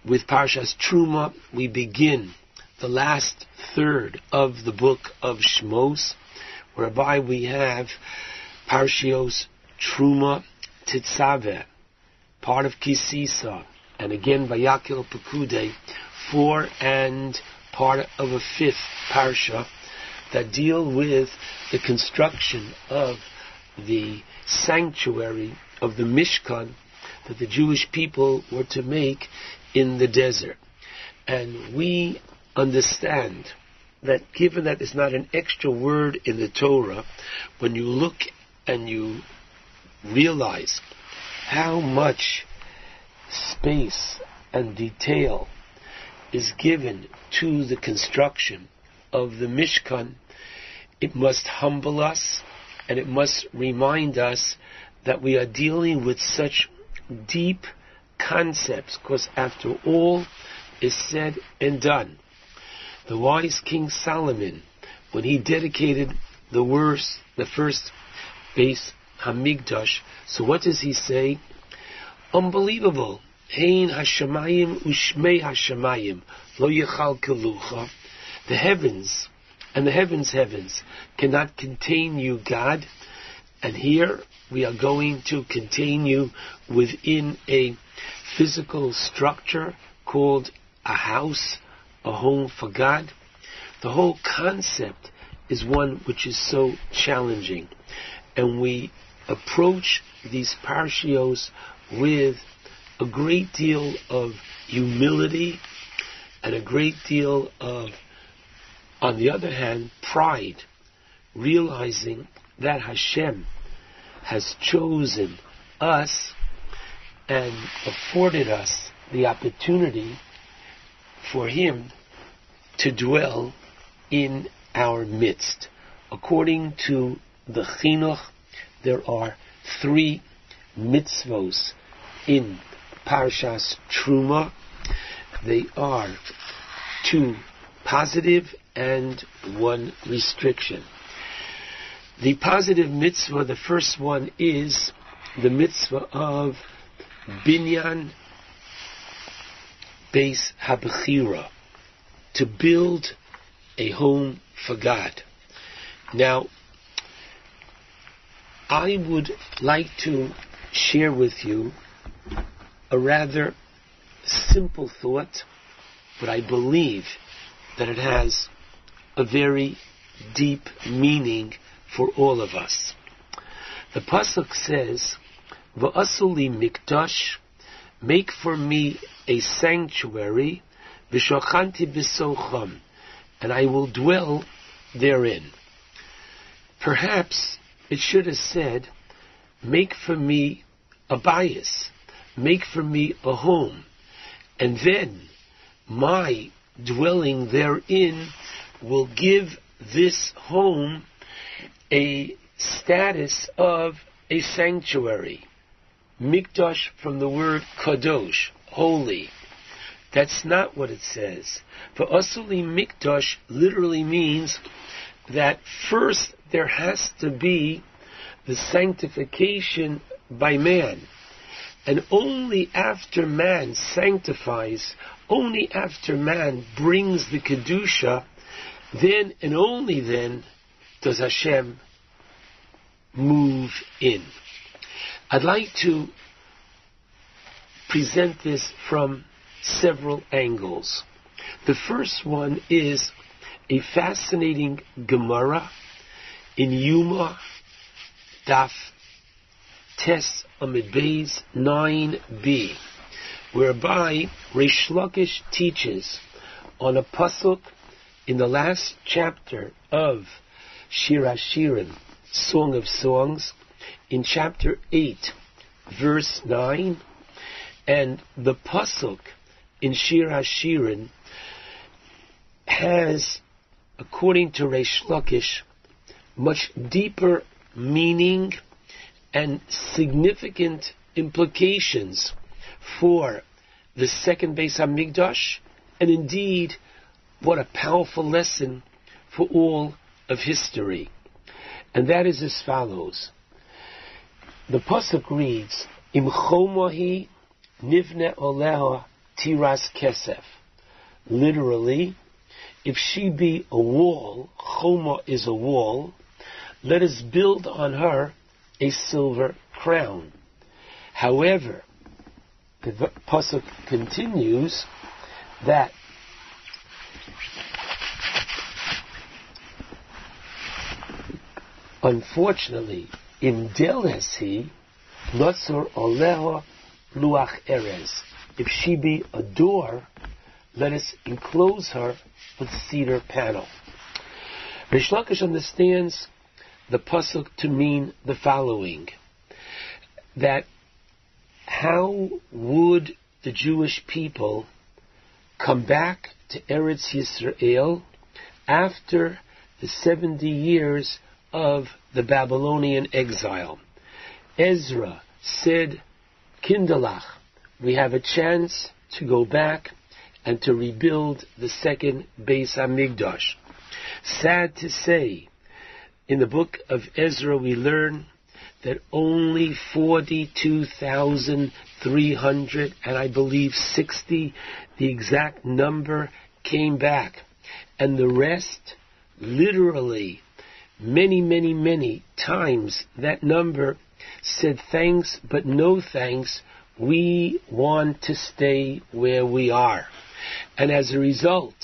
With Parashas Truma, we begin the last third of the book of Shmos, whereby we have Parashios Truma Titzaveh, part of Kisisa, and again Vayakil Pekude, four and part of a fifth parsha that deal with the construction of the sanctuary of the Mishkan that the Jewish people were to make in the desert. And we understand that given that there's not an extra word in the Torah, when you look and you realize how much space and detail is given to the construction of the Mishkan, it must humble us and it must remind us that we are dealing with such deep concepts, because after all is said and done, the wise King Solomon, when he dedicated the worst, the first Bais Hamikdash, so what does he say? Unbelievable. Hein Hashemayim ushmei Hashemayim lo yichal kelucha. The heavens and the heavens heavens cannot contain you, God. And here we are going to contain you within a physical structure called a house, a home for God. The whole concept is one which is so challenging. And we approach these parshios with a great deal of humility and a great deal of, on the other hand, pride, realizing that Hashem has chosen us and afforded us the opportunity for Him to dwell in our midst. According to the Chinuch, there are three mitzvos in Parashas Truma. They are two positive and one restriction. The positive mitzvah, the first one is the mitzvah of binyan Bais Habechira, to build a home for God. Now, I would like to share with you a rather simple thought, but I believe that it has a very deep meaning for all of us. The pasuk says, "Va'asuli mikdash, make for me a sanctuary, v'shochanti b'socham, and I will dwell therein." Perhaps it should have said, "Make for me a bias, make for me a home, and then my dwelling therein will give this home a status of a sanctuary. Mikdash from the word kadosh, holy. That's not what it says. For usuli mikdash literally means that first there has to be the sanctification by man. And only after man sanctifies, only after man brings the Kedusha, then and only then does Hashem move in. I'd like to present this from several angles. The first one is a fascinating Gemara in Yuma, Daf Tes Amid Beis 9b, whereby Reish Lakish teaches on a pasuk in the last chapter of Shir Hashirim, Song of Songs, in chapter 8, verse 9, and the pasuk in Shir Hashirim has, according to Reish Lakish, much deeper meaning and significant implications for the second Beis Hamikdash, and indeed, what a powerful lesson for all of history. And that is as follows. The pasuk reads, "Im chomohi nivne oleha tiras kesef." Literally, if she be a wall, choma is a wall, let us build on her a silver crown. However, the pasuk continues that unfortunately, in Delesi, Notzor Oleho Luach Erez. If she be a door, let us enclose her with cedar panel. Rish Lakish understands the pasuk to mean the following: that how would the Jewish people come back to Eretz Yisrael after the 70 years of the Babylonian exile? Ezra said, Kindalach, we have a chance to go back and to rebuild the second Beis Hamikdash. Sad to say, in the book of Ezra we learn that only 42,300 and I believe 60, the exact number, came back. And the rest, literally, many, many, many times that number said thanks, but no thanks. We want to stay where we are. And as a result,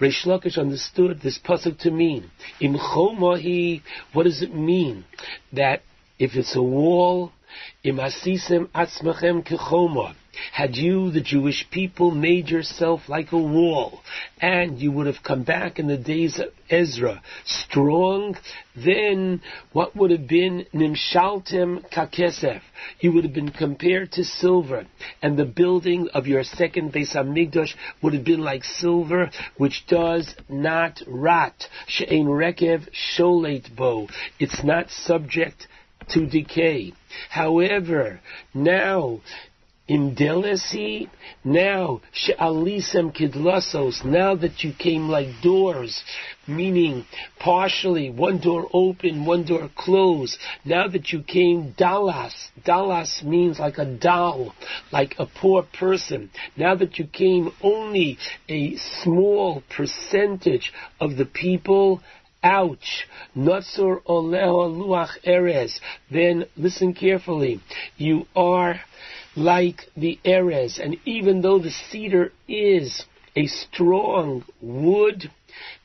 Reish Lakish understood this pasuk to mean, Im chomahi, what does it mean? That if it's a wall, Im asisem atzmachem kechoma, had you, the Jewish people, made yourself like a wall, and you would have come back in the days of Ezra strong, then what would have been nimshaltem kakesef? You would have been compared to silver, and the building of your second Beis Hamikdash would have been like silver, which does not rot. She'ein rekev sholet bo. It's not subject to decay. However, now in Delesi, now she'alisem kidlasos, now that you came like doors, meaning partially one door open, one door closed. Now that you came dalas, dalas means like a doll, like a poor person. Now that you came only a small percentage of the people Ouch. Notzor oleho luach erez. Then listen carefully. You are like the erez, and even though the cedar is a strong wood,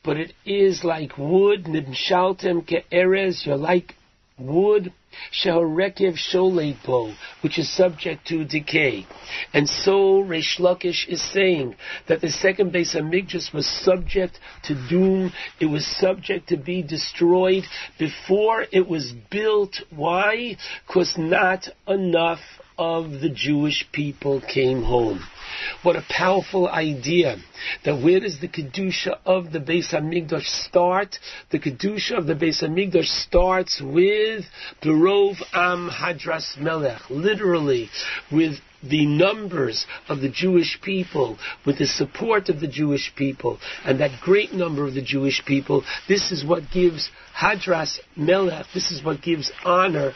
but it is like wood, nimshaltem ke erez, you're like wood, shehorekev sholepo, which is subject to decay. And so Reish Lakish is saying that the second Beis Hamikdash was subject to doom, it was subject to be destroyed before it was built. Why? Because not enough of the Jewish people came home. What a powerful idea. That where does the Kedusha of the Beis HaMikdash start? The Kedusha of the Beis HaMikdash starts with Berov Am Hadras Melech. Literally, with the numbers of the Jewish people, with the support of the Jewish people, and that great number of the Jewish people, this is what gives Hadras Melech, this is what gives honor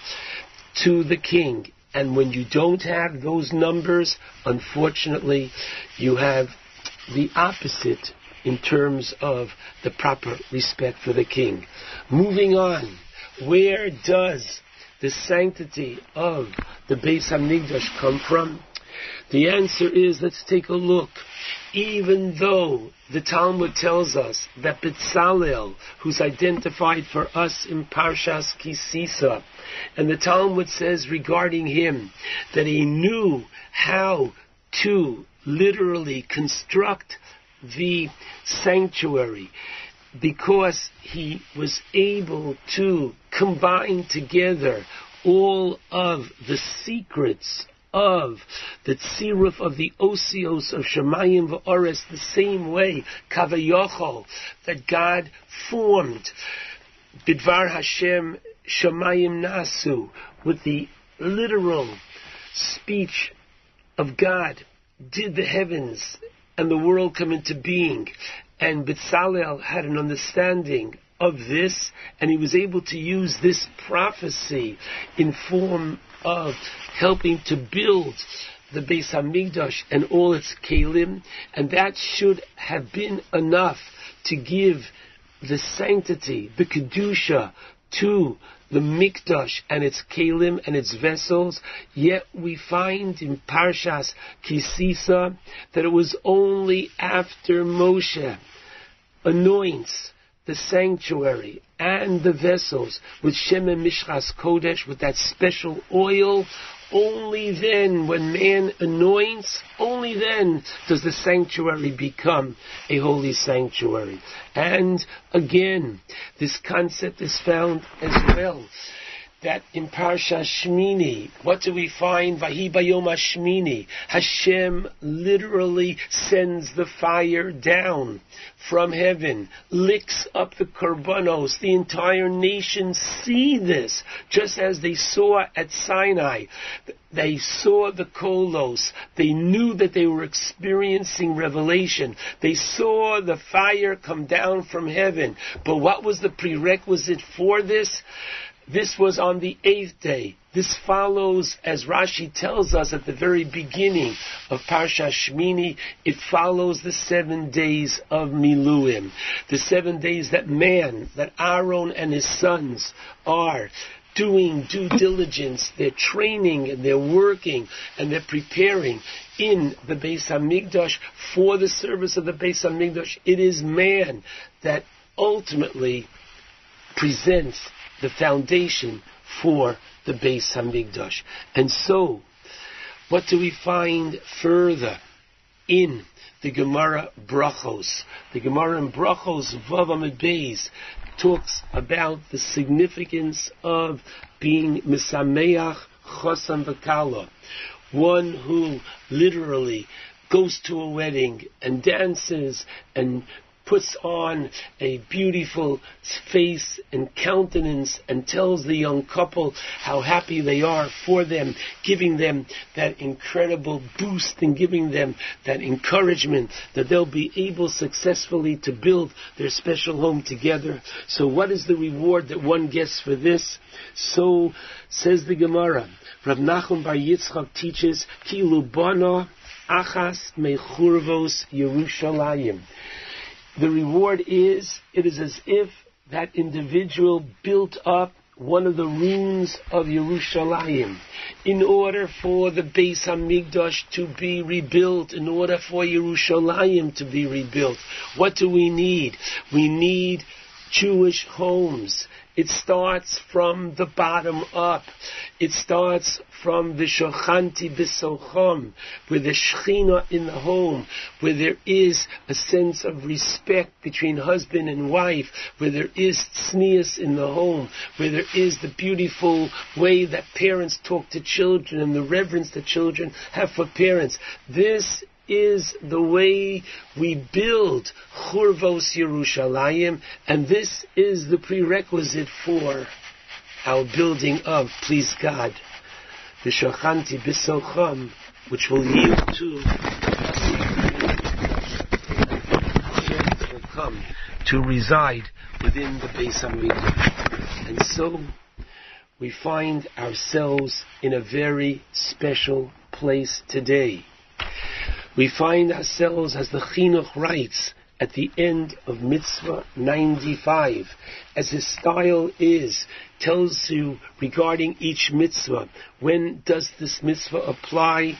to the king. And when you don't have those numbers, unfortunately, you have the opposite in terms of the proper respect for the king. Moving on, where does the sanctity of the Beis Hamikdash come from? The answer is, let's take a look. Even though the Talmud tells us that Bitzalel, who's identified for us in Parshas Kisisa, and the Talmud says regarding him that he knew how to literally construct the sanctuary because he was able to combine together all of the secrets of the tziruf of the osios of Shemayim v'Ores the same way, Kavayochol, that God formed Bidvar Hashem Shemayim Nasu, with the literal speech of God did the heavens and the world come into being. And Bezalel had an understanding of this, and he was able to use this prophecy in form of helping to build the Beis Hamikdash and all its kelim, and that should have been enough to give the sanctity, the kedusha, to the mikdash and its kelim and its vessels. Yet we find in Parshas Kisisa that it was only after Moshe anoints the sanctuary and the vessels with Shemen Mishras Kodesh, with that special oil. Only then, when man anoints, only then does the sanctuary become a holy sanctuary. And again, this concept is found as well that in Parsha Shmini, what do we find? Vahi Bayom Shmini. Hashem literally sends the fire down from heaven, licks up the korbanos. The entire nation see this, just as they saw at Sinai. They saw the kolos. They knew that they were experiencing revelation. They saw the fire come down from heaven. But what was the prerequisite for this? This was on the eighth day. This follows, as Rashi tells us at the very beginning of Parsha Shmini, it follows the seven days of Miluim. The seven days that man, that Aaron and his sons are doing due diligence, they're training and they're working and they're preparing in the Beis Hamikdash for the service of the Beis Hamikdash. It is man that ultimately presents the foundation for the Beis Hamikdash. And so, what do we find further in the Gemara Brachos? The Gemara in Brachos, Vav Amid Beis, talks about the significance of being Misameach Chosam V'Kala, one who literally goes to a wedding and dances and puts on a beautiful face and countenance and tells the young couple how happy they are for them, giving them that incredible boost and giving them that encouragement that they'll be able successfully to build their special home together. So what is the reward that one gets for this? So says the Gemara, Rav Nachum Bar Yitzchak teaches, Ki lubana achas mechurvos Yerushalayim the reward is, it is as if that individual built up one of the ruins of Yerushalayim in order for the Beis Hamikdash to be rebuilt, in order for Yerushalayim to be rebuilt. What do we need? We need Jewish homes. It starts from the bottom up. It starts from the Shochanti Bisochom, where the Shechina in the home, where there is a sense of respect between husband and wife, where there is tznius in the home, where there is the beautiful way that parents talk to children and the reverence that children have for parents. This is the way we build Churvos Yerushalayim, and this is the prerequisite for our building of, please God, the Shochanti Bisocham, which will yield to will come to reside within the Beis Hamikdash. And so we find ourselves in a very special place today. We find ourselves, as the Chinuch writes, at the end of Mitzvah 95, as his style is, tells you regarding each mitzvah, when does this mitzvah apply?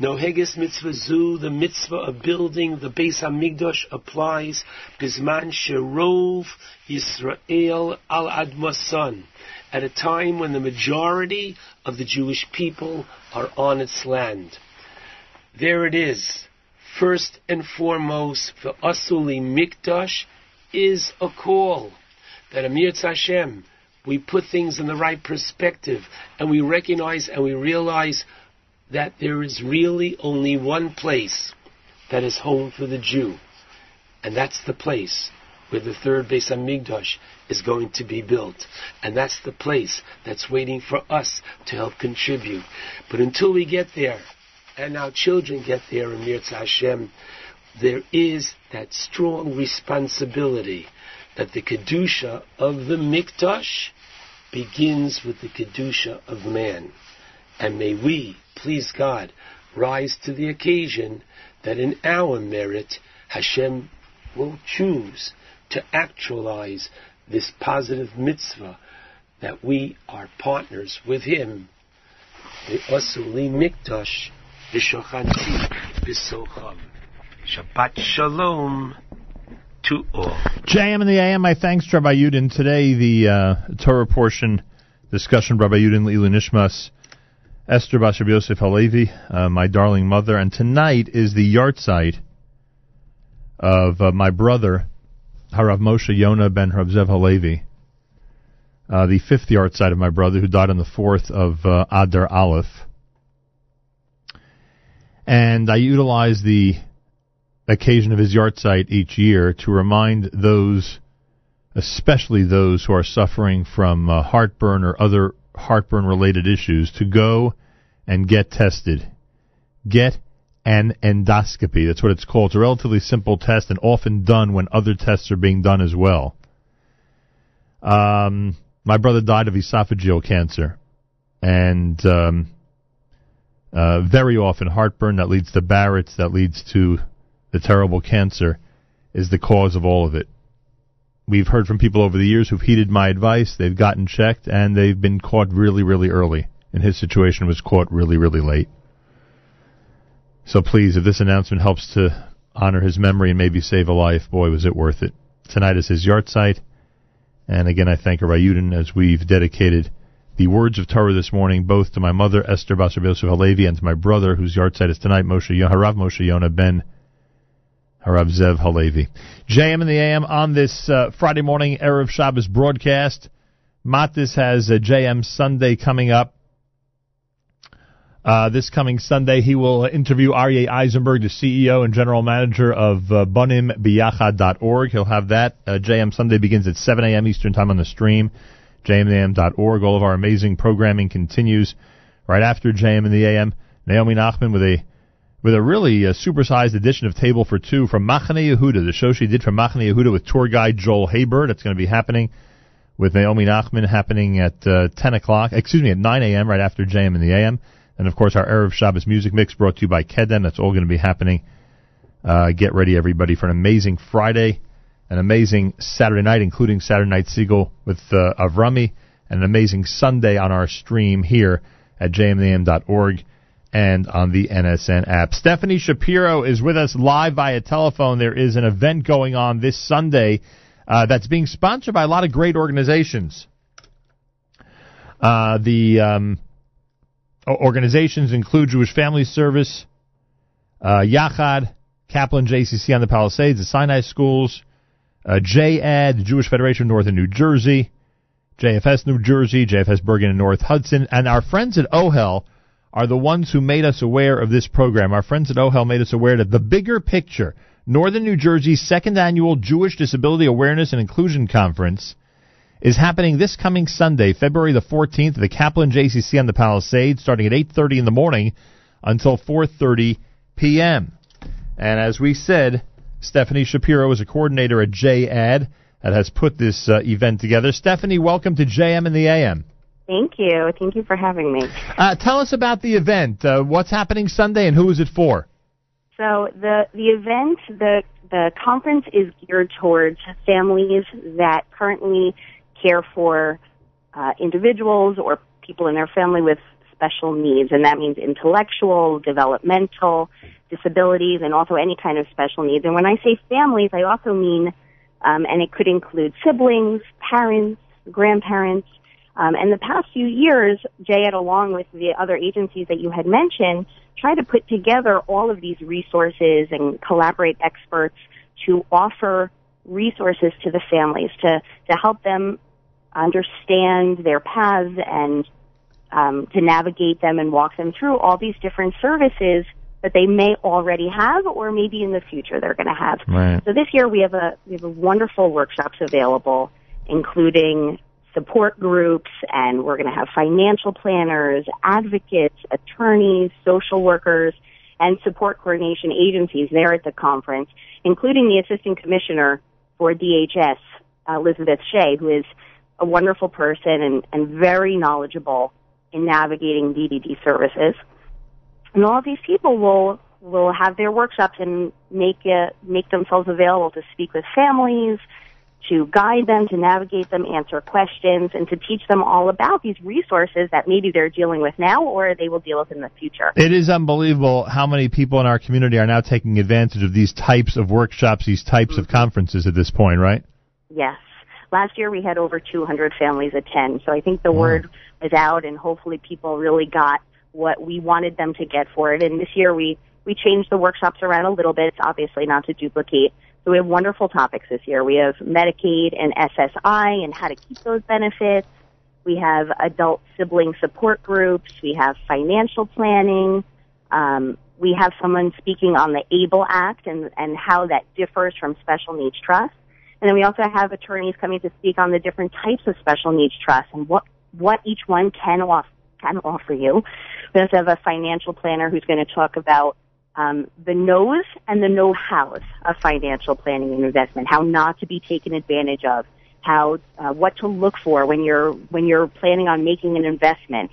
Noheges mitzvah zu, the mitzvah of building the Beis Hamikdash applies, bisman sherov Yisrael al admasan, at a time when the majority of the Jewish people are on its land. There it is. First and foremost, the Asuli Mikdash is a call that Amir Hashem, we put things in the right perspective and we recognize and we realize that there is really only one place that is home for the Jew. And that's the place where the third base Beis Hamikdash is going to be built. And that's the place that's waiting for us to help contribute. But until we get there, and our children get there in Mirza Hashem, there is that strong responsibility that the Kedusha of the Mikdash begins with the Kedusha of man. And may we, please God, rise to the occasion that in our merit Hashem will choose to actualize this positive mitzvah that we are partners with Him. Ve'osuli mikdash v'shochanti b'socham. Shabbat shalom to all. JM in the AM, my thanks to Rabbi Yudin. Today, the uh, Torah portion discussion, Rabbi Yudin Lilu Nishmas, Esther Basher Yosef Halevi, uh, my darling mother. And tonight is the yahrzeit of uh, my brother, Harav Moshe Yonah ben Rav Zev Halevi, uh, the fifth yahrzeit of my brother who died on the 4th of uh, Adar Aleph. And I utilize the occasion of his yahrzeit each year to remind those, especially those who are suffering from uh, heartburn or other heartburn related issues, to go and get tested. Get an endoscopy. That's what it's called. It's a relatively simple test and often done when other tests are being done as well. Um, my brother died of esophageal cancer, and um, uh, very often heartburn that leads to Barrett's, that leads to the terrible cancer, is the cause of all of it. We've heard from people over the years who've heeded my advice. They've gotten checked, and they've been caught really, really early. And his situation was caught really, really late. So please, if this announcement helps to honor his memory and maybe save a life, boy, was it worth it. Tonight is his yahrzeit. And again, I thank Rabbi Yudin as we've dedicated the words of Torah this morning, both to my mother, Esther Basar Yosef Halevi, and to my brother, whose yahrzeit is tonight, Moshe Harav Moshe Yonah ben Harav Zev Halevi. JM in the AM on this uh, Friday morning, Erev Shabbos broadcast. Matis has a JM Sunday coming up. Uh, this coming Sunday, he will interview Aryeh Eisenberg, the CEO and general manager of uh, bunimbiyachad.org. He'll have that. Uh, JM Sunday begins at 7 a.m. Eastern Time on the stream, jmintheam.org. All of our amazing programming continues right after JM in the AM. Naomi Nachman with a with a really uh, supersized edition of Table for Two from Machane Yehuda, the show she did from Machane Yehuda with tour guide Joel Haber. That's going to be happening with Naomi Nachman happening at uh, 10 o'clock, excuse me, at 9 a.m. right after JM in the AM. And of course, our Erev Shabbos music mix brought to you by Kedem. That's all going to be happening. Uh, get ready, everybody, for an amazing Friday, an amazing Saturday night, including Saturday Night Segal with uh, Avrami, and an amazing Sunday on our stream here at jmintheam.org and on the NSN app. Stephanie Shapiro is with us live via telephone. There is an event going on this Sunday uh, that's being sponsored by a lot of great organizations. Uh, the um, organizations include Jewish Family Service, uh, Yachad, Kaplan JCC on the Palisades, the Sinai Schools, uh, J-ADD, the Jewish Federation of Northern New Jersey, JFS New Jersey, JFS Bergen and North Hudson, and our friends at OHEL are the ones who made us aware of this program. Our friends at OHEL made us aware that the bigger picture, Northern New Jersey's second annual Jewish Disability Awareness and Inclusion Conference, is happening this coming Sunday, February the 14th, at the Kaplan JCC on the Palisades, starting at 8:30 in the morning until 4:30 p.m. And as we said, Stephanie Shapiro is a coordinator at J-ADD that has put this uh, event together. Stephanie, welcome to JM and the AM. Thank you. Thank you for having me. Uh, tell us about the event. Uh, what's happening Sunday, and who is it for? So the the event, the the conference is geared towards families that currently care for uh, individuals or people in their family with special needs, and that means intellectual, developmental disabilities, and also any kind of special needs. And when I say families, I also mean, um, and it could include siblings, parents, grandparents. Um, and the past few years, J-ADD, along with the other agencies that you had mentioned, try to put together all of these resources and collaborate experts to offer resources to the families to, to help them understand their paths and um, to navigate them and walk them through all these different services that they may already have or maybe in the future they're going to have. Right. So this year we have a we have a wonderful workshops available, including support groups, and we're going to have financial planners, advocates, attorneys, social workers, and support coordination agencies there at the conference, including the assistant commissioner for DHS, Elizabeth Shea, who is a wonderful person and, and very knowledgeable in navigating DDD services. And all of these people will will have their workshops and make it, make themselves available to speak with families, to guide them, to navigate them, answer questions, and to teach them all about these resources that maybe they're dealing with now or they will deal with in the future. It is unbelievable how many people in our community are now taking advantage of these types of workshops, these types of mm-hmm. conferences at this point, right? Yes. Last year we had over 200 families attend, so I think the word is out and hopefully people really got what we wanted them to get for it. And this year we, we changed the workshops around a little bit, obviously not to duplicate. So we have wonderful topics this year. We have Medicaid and SSI and how to keep those benefits. We have adult sibling support groups. We have financial planning. Um, we have someone speaking on the ABLE Act and, and how that differs from special needs trusts. And then we also have attorneys coming to speak on the different types of special needs trusts and what, what each one can, off, can offer you. We also have a financial planner who's going to talk about um, the knows and the know-hows of financial planning and investment, how not to be taken advantage of, how uh, what to look for when you're when you're planning on making an investment.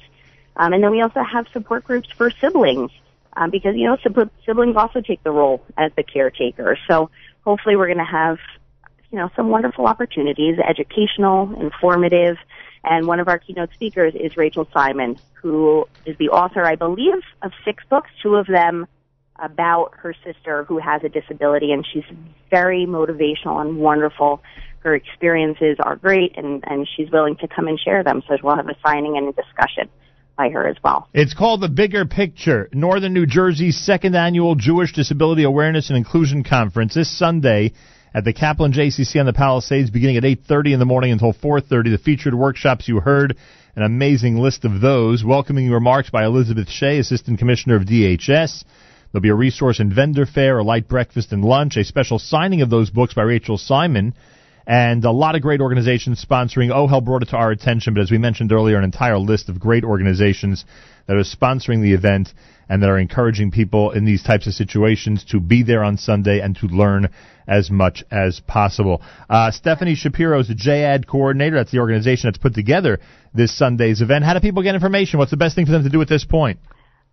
Um, and then we also have support groups for siblings um, because you know siblings also take the role as the caretaker. So hopefully we're going to have you know some wonderful opportunities, educational, informative. And one of our keynote speakers is Rachel Simon, who is the author, I believe, of six books, two of them about her sister who has a disability and she's very motivational and wonderful. Her experiences are great and, and she's willing to come and share them. So we'll have a signing and a discussion by her as well. It's called The Bigger Picture, Northern New Jersey's second annual Jewish Disability Awareness and Inclusion Conference this Sunday at the Kaplan JCC on the Palisades beginning at 8:30 in the morning until 4:30. The featured workshops you heard, an amazing list of those. Welcoming remarks by Elizabeth Shea, Assistant Commissioner of DHS. There'll be a resource and vendor fair, a light breakfast and lunch, a special signing of those books by Rachel Simon, and a lot of great organizations sponsoring. OHEL brought it to our attention, but as we mentioned earlier, an entire list of great organizations that are sponsoring the event and that are encouraging people in these types of situations to be there on Sunday and to learn as much as possible. Uh, Stephanie Shapiro is the J-ADD coordinator. That's the organization that's put together this Sunday's event. How do people get information? What's the best thing for them to do at this point?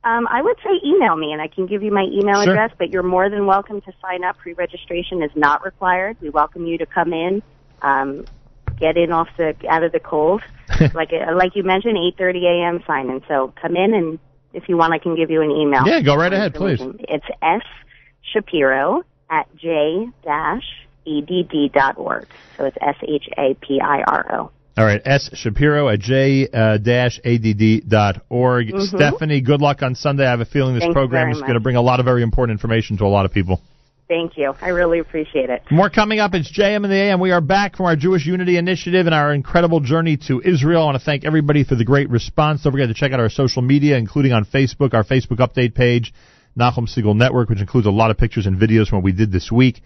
Um, I would say email me, and I can give you my email Sure. address. But you're more than welcome to sign up. Pre-registration is not required. We welcome you to come in, um, get in off the out of the cold, like uh, like you mentioned, 8:30 a.m. sign in. So come in, and if you want, I can give you an email. Yeah, go right ahead, please. It's s shapiro at j dash add dot org. So it's s h a p i r o. All right, S. Shapiro at j-add.org. Mhm. Stephanie, good luck on Sunday. I have a feeling this program is going to bring a lot of very important information to a lot of people. Thank you. I really appreciate it. More coming up. It's JM in the AM. We are back from our Jewish Unity Initiative and our incredible journey to Israel. I want to thank everybody for the great response. Don't forget to check out our social media, including on Facebook, our Facebook update page, Nachum Segal Network, which includes a lot of pictures and videos from what we did this week.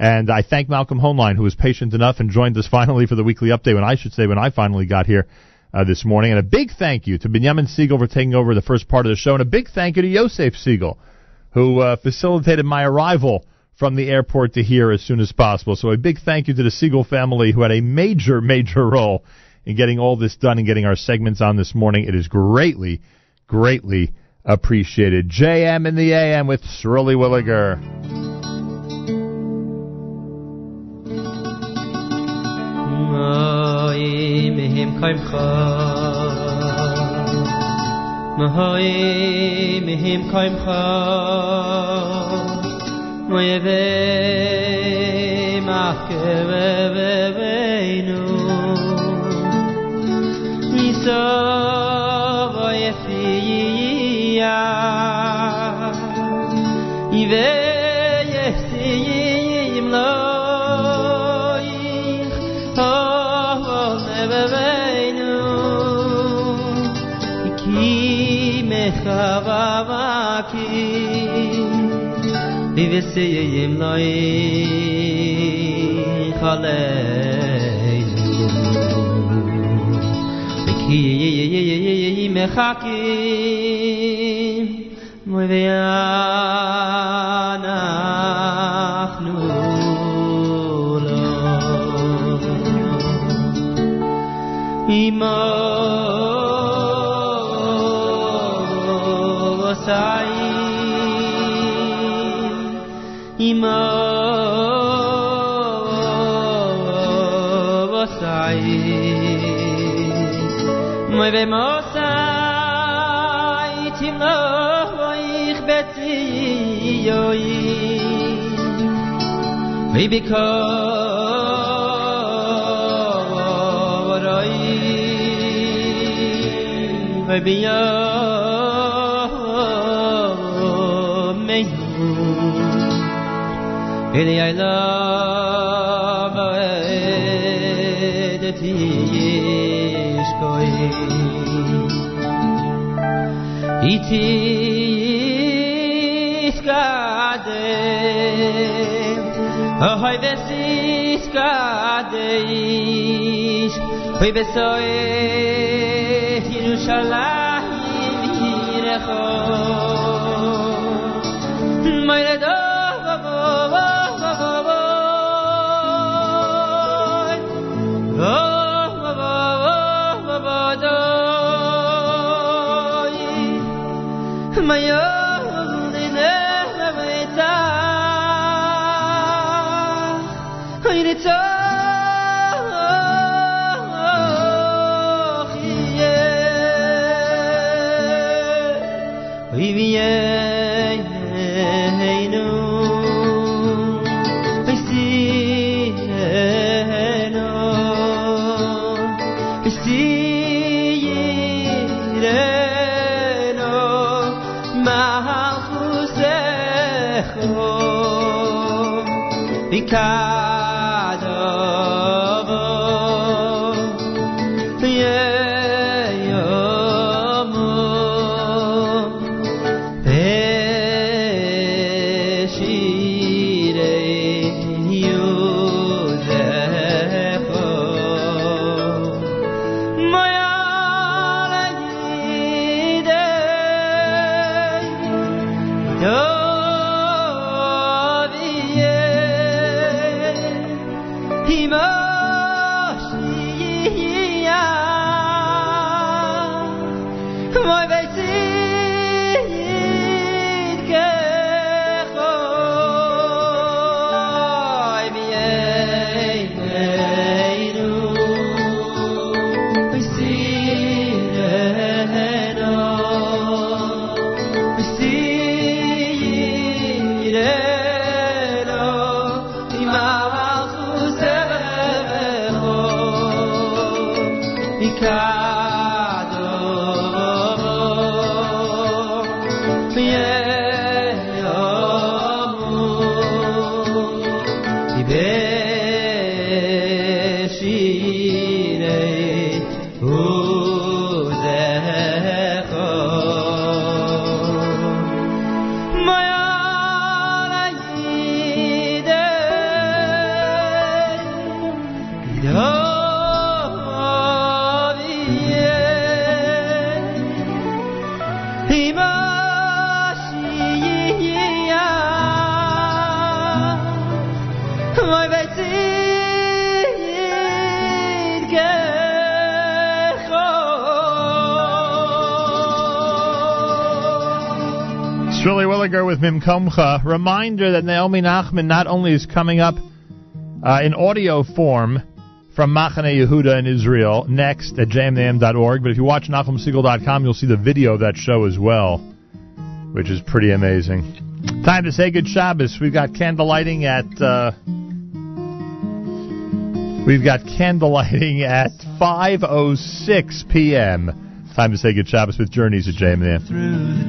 And I thank Malcolm Hoenlein, who was patient enough and joined us finally for the weekly update, when I should say when I finally got here uh, this morning. And a big thank you to Benjamin Segal for taking over the first part of the show, and a big thank you to Yosef Segal, who uh, facilitated my arrival from the airport to here as soon as possible. So a big thank you to the Segal family, who had a major, major role in getting all this done and getting our segments on this morning. It is greatly, greatly appreciated. JM in the AM with Shirley Williger. Nahoi mihim kaim kha Nahoi mihim kaim kha Nahoi mihim Kavavaki, vi veseyem noy khaleinu ki ye ye ye ye ye ye me khaki. Moy ve anachnu nuevemos ay timno ich beti yoy vi bikor ay ve biya mehu ele ayla איתי יתקדם אוי וסיס קדש אוי בסוי ירושלים ירחו מיירדו do Shirley Williger with Mimkomcha. Reminder that Naomi Nachman not only is coming up uh, in audio form from Machane Yehuda in Israel next at jmintheam.org, but if you watch NachumSegal.com, you'll see the video of that show as well, which is pretty amazing. Time to say good Shabbos. We've got candle lighting at. Uh, we've got candle lighting at 5:06 p.m. Time to say good Shabbos with Journeys at JMN.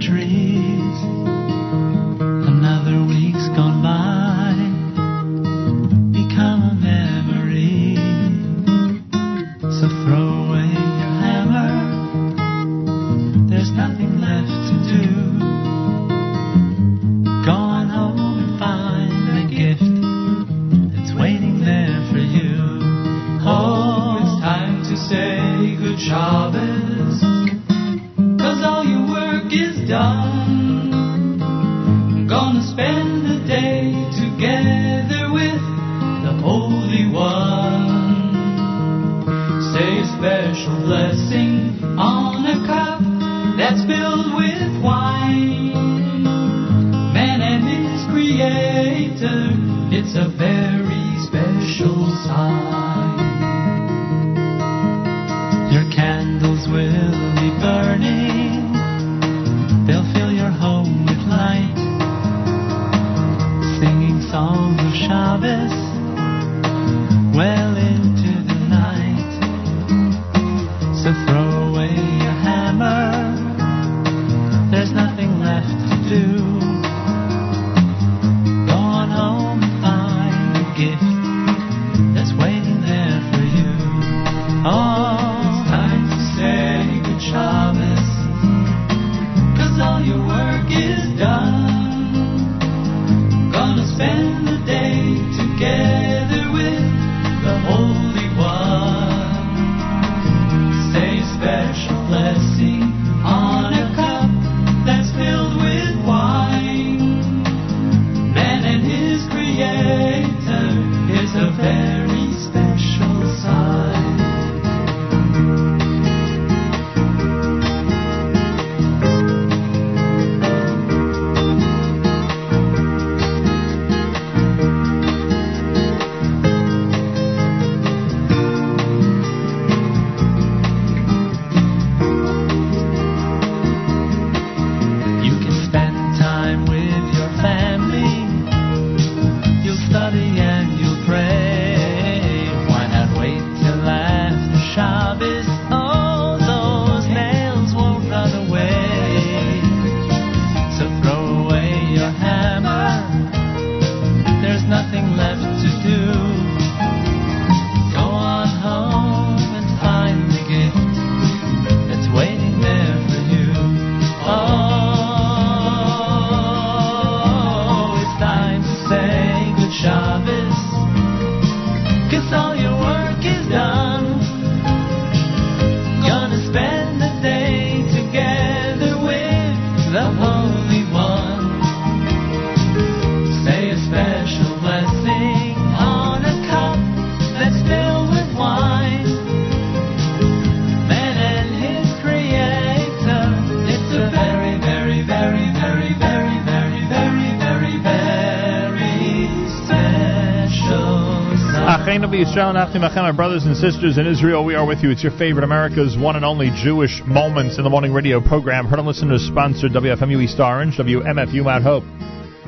My brothers and sisters in Israel, we are with you. It's your favorite America's one and only Jewish Moments in the Morning radio program. Heard and listeners sponsored WFMU East Orange, WMFU Mount Hope.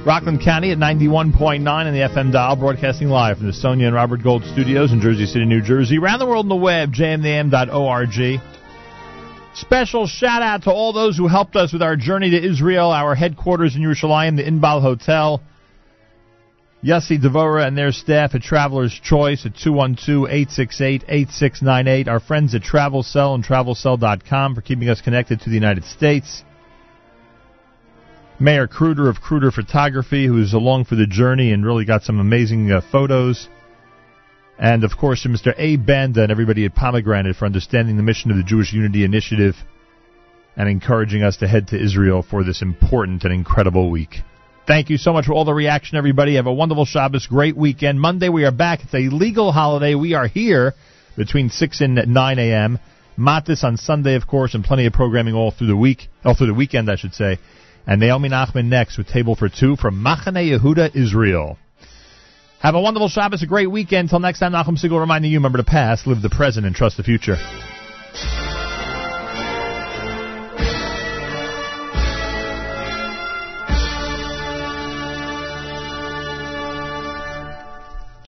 Rockland County at 91.9 in the FM dial, broadcasting live from the Sonia and Robert Gold studios in Jersey City, New Jersey. Around the world on the web, jmintheam.org. Special shout out to all those who helped us with our journey to Israel, our headquarters in Yerushalayim, the Inbal Hotel. Yossi Devora and their staff at Traveler's Choice at 212-868-8698. Our friends at Travel Cell and TravelCell.com for keeping us connected to the United States. Mayor Kruder of Kruder Photography, who's along for the journey and really got some amazing uh, photos. And of course, to Mr. A. Banda and everybody at Pomegranate for understanding the mission of the Jewish Unity Initiative and encouraging us to head to Israel for this important and incredible week. Thank you so much for all the reaction, everybody. Have a wonderful Shabbos, great weekend. Monday we are back. It's a legal holiday. We are here between 6 and 9 a.m. Matis on Sunday, of course, and plenty of programming all through the week, all through the weekend, I should say. And Naomi Nachman next with Table for Two from Machane Yehuda, Israel. Have a wonderful Shabbos, a great weekend. Till next time, Nachum Segal reminding you, remember the past, live the present, and trust the future.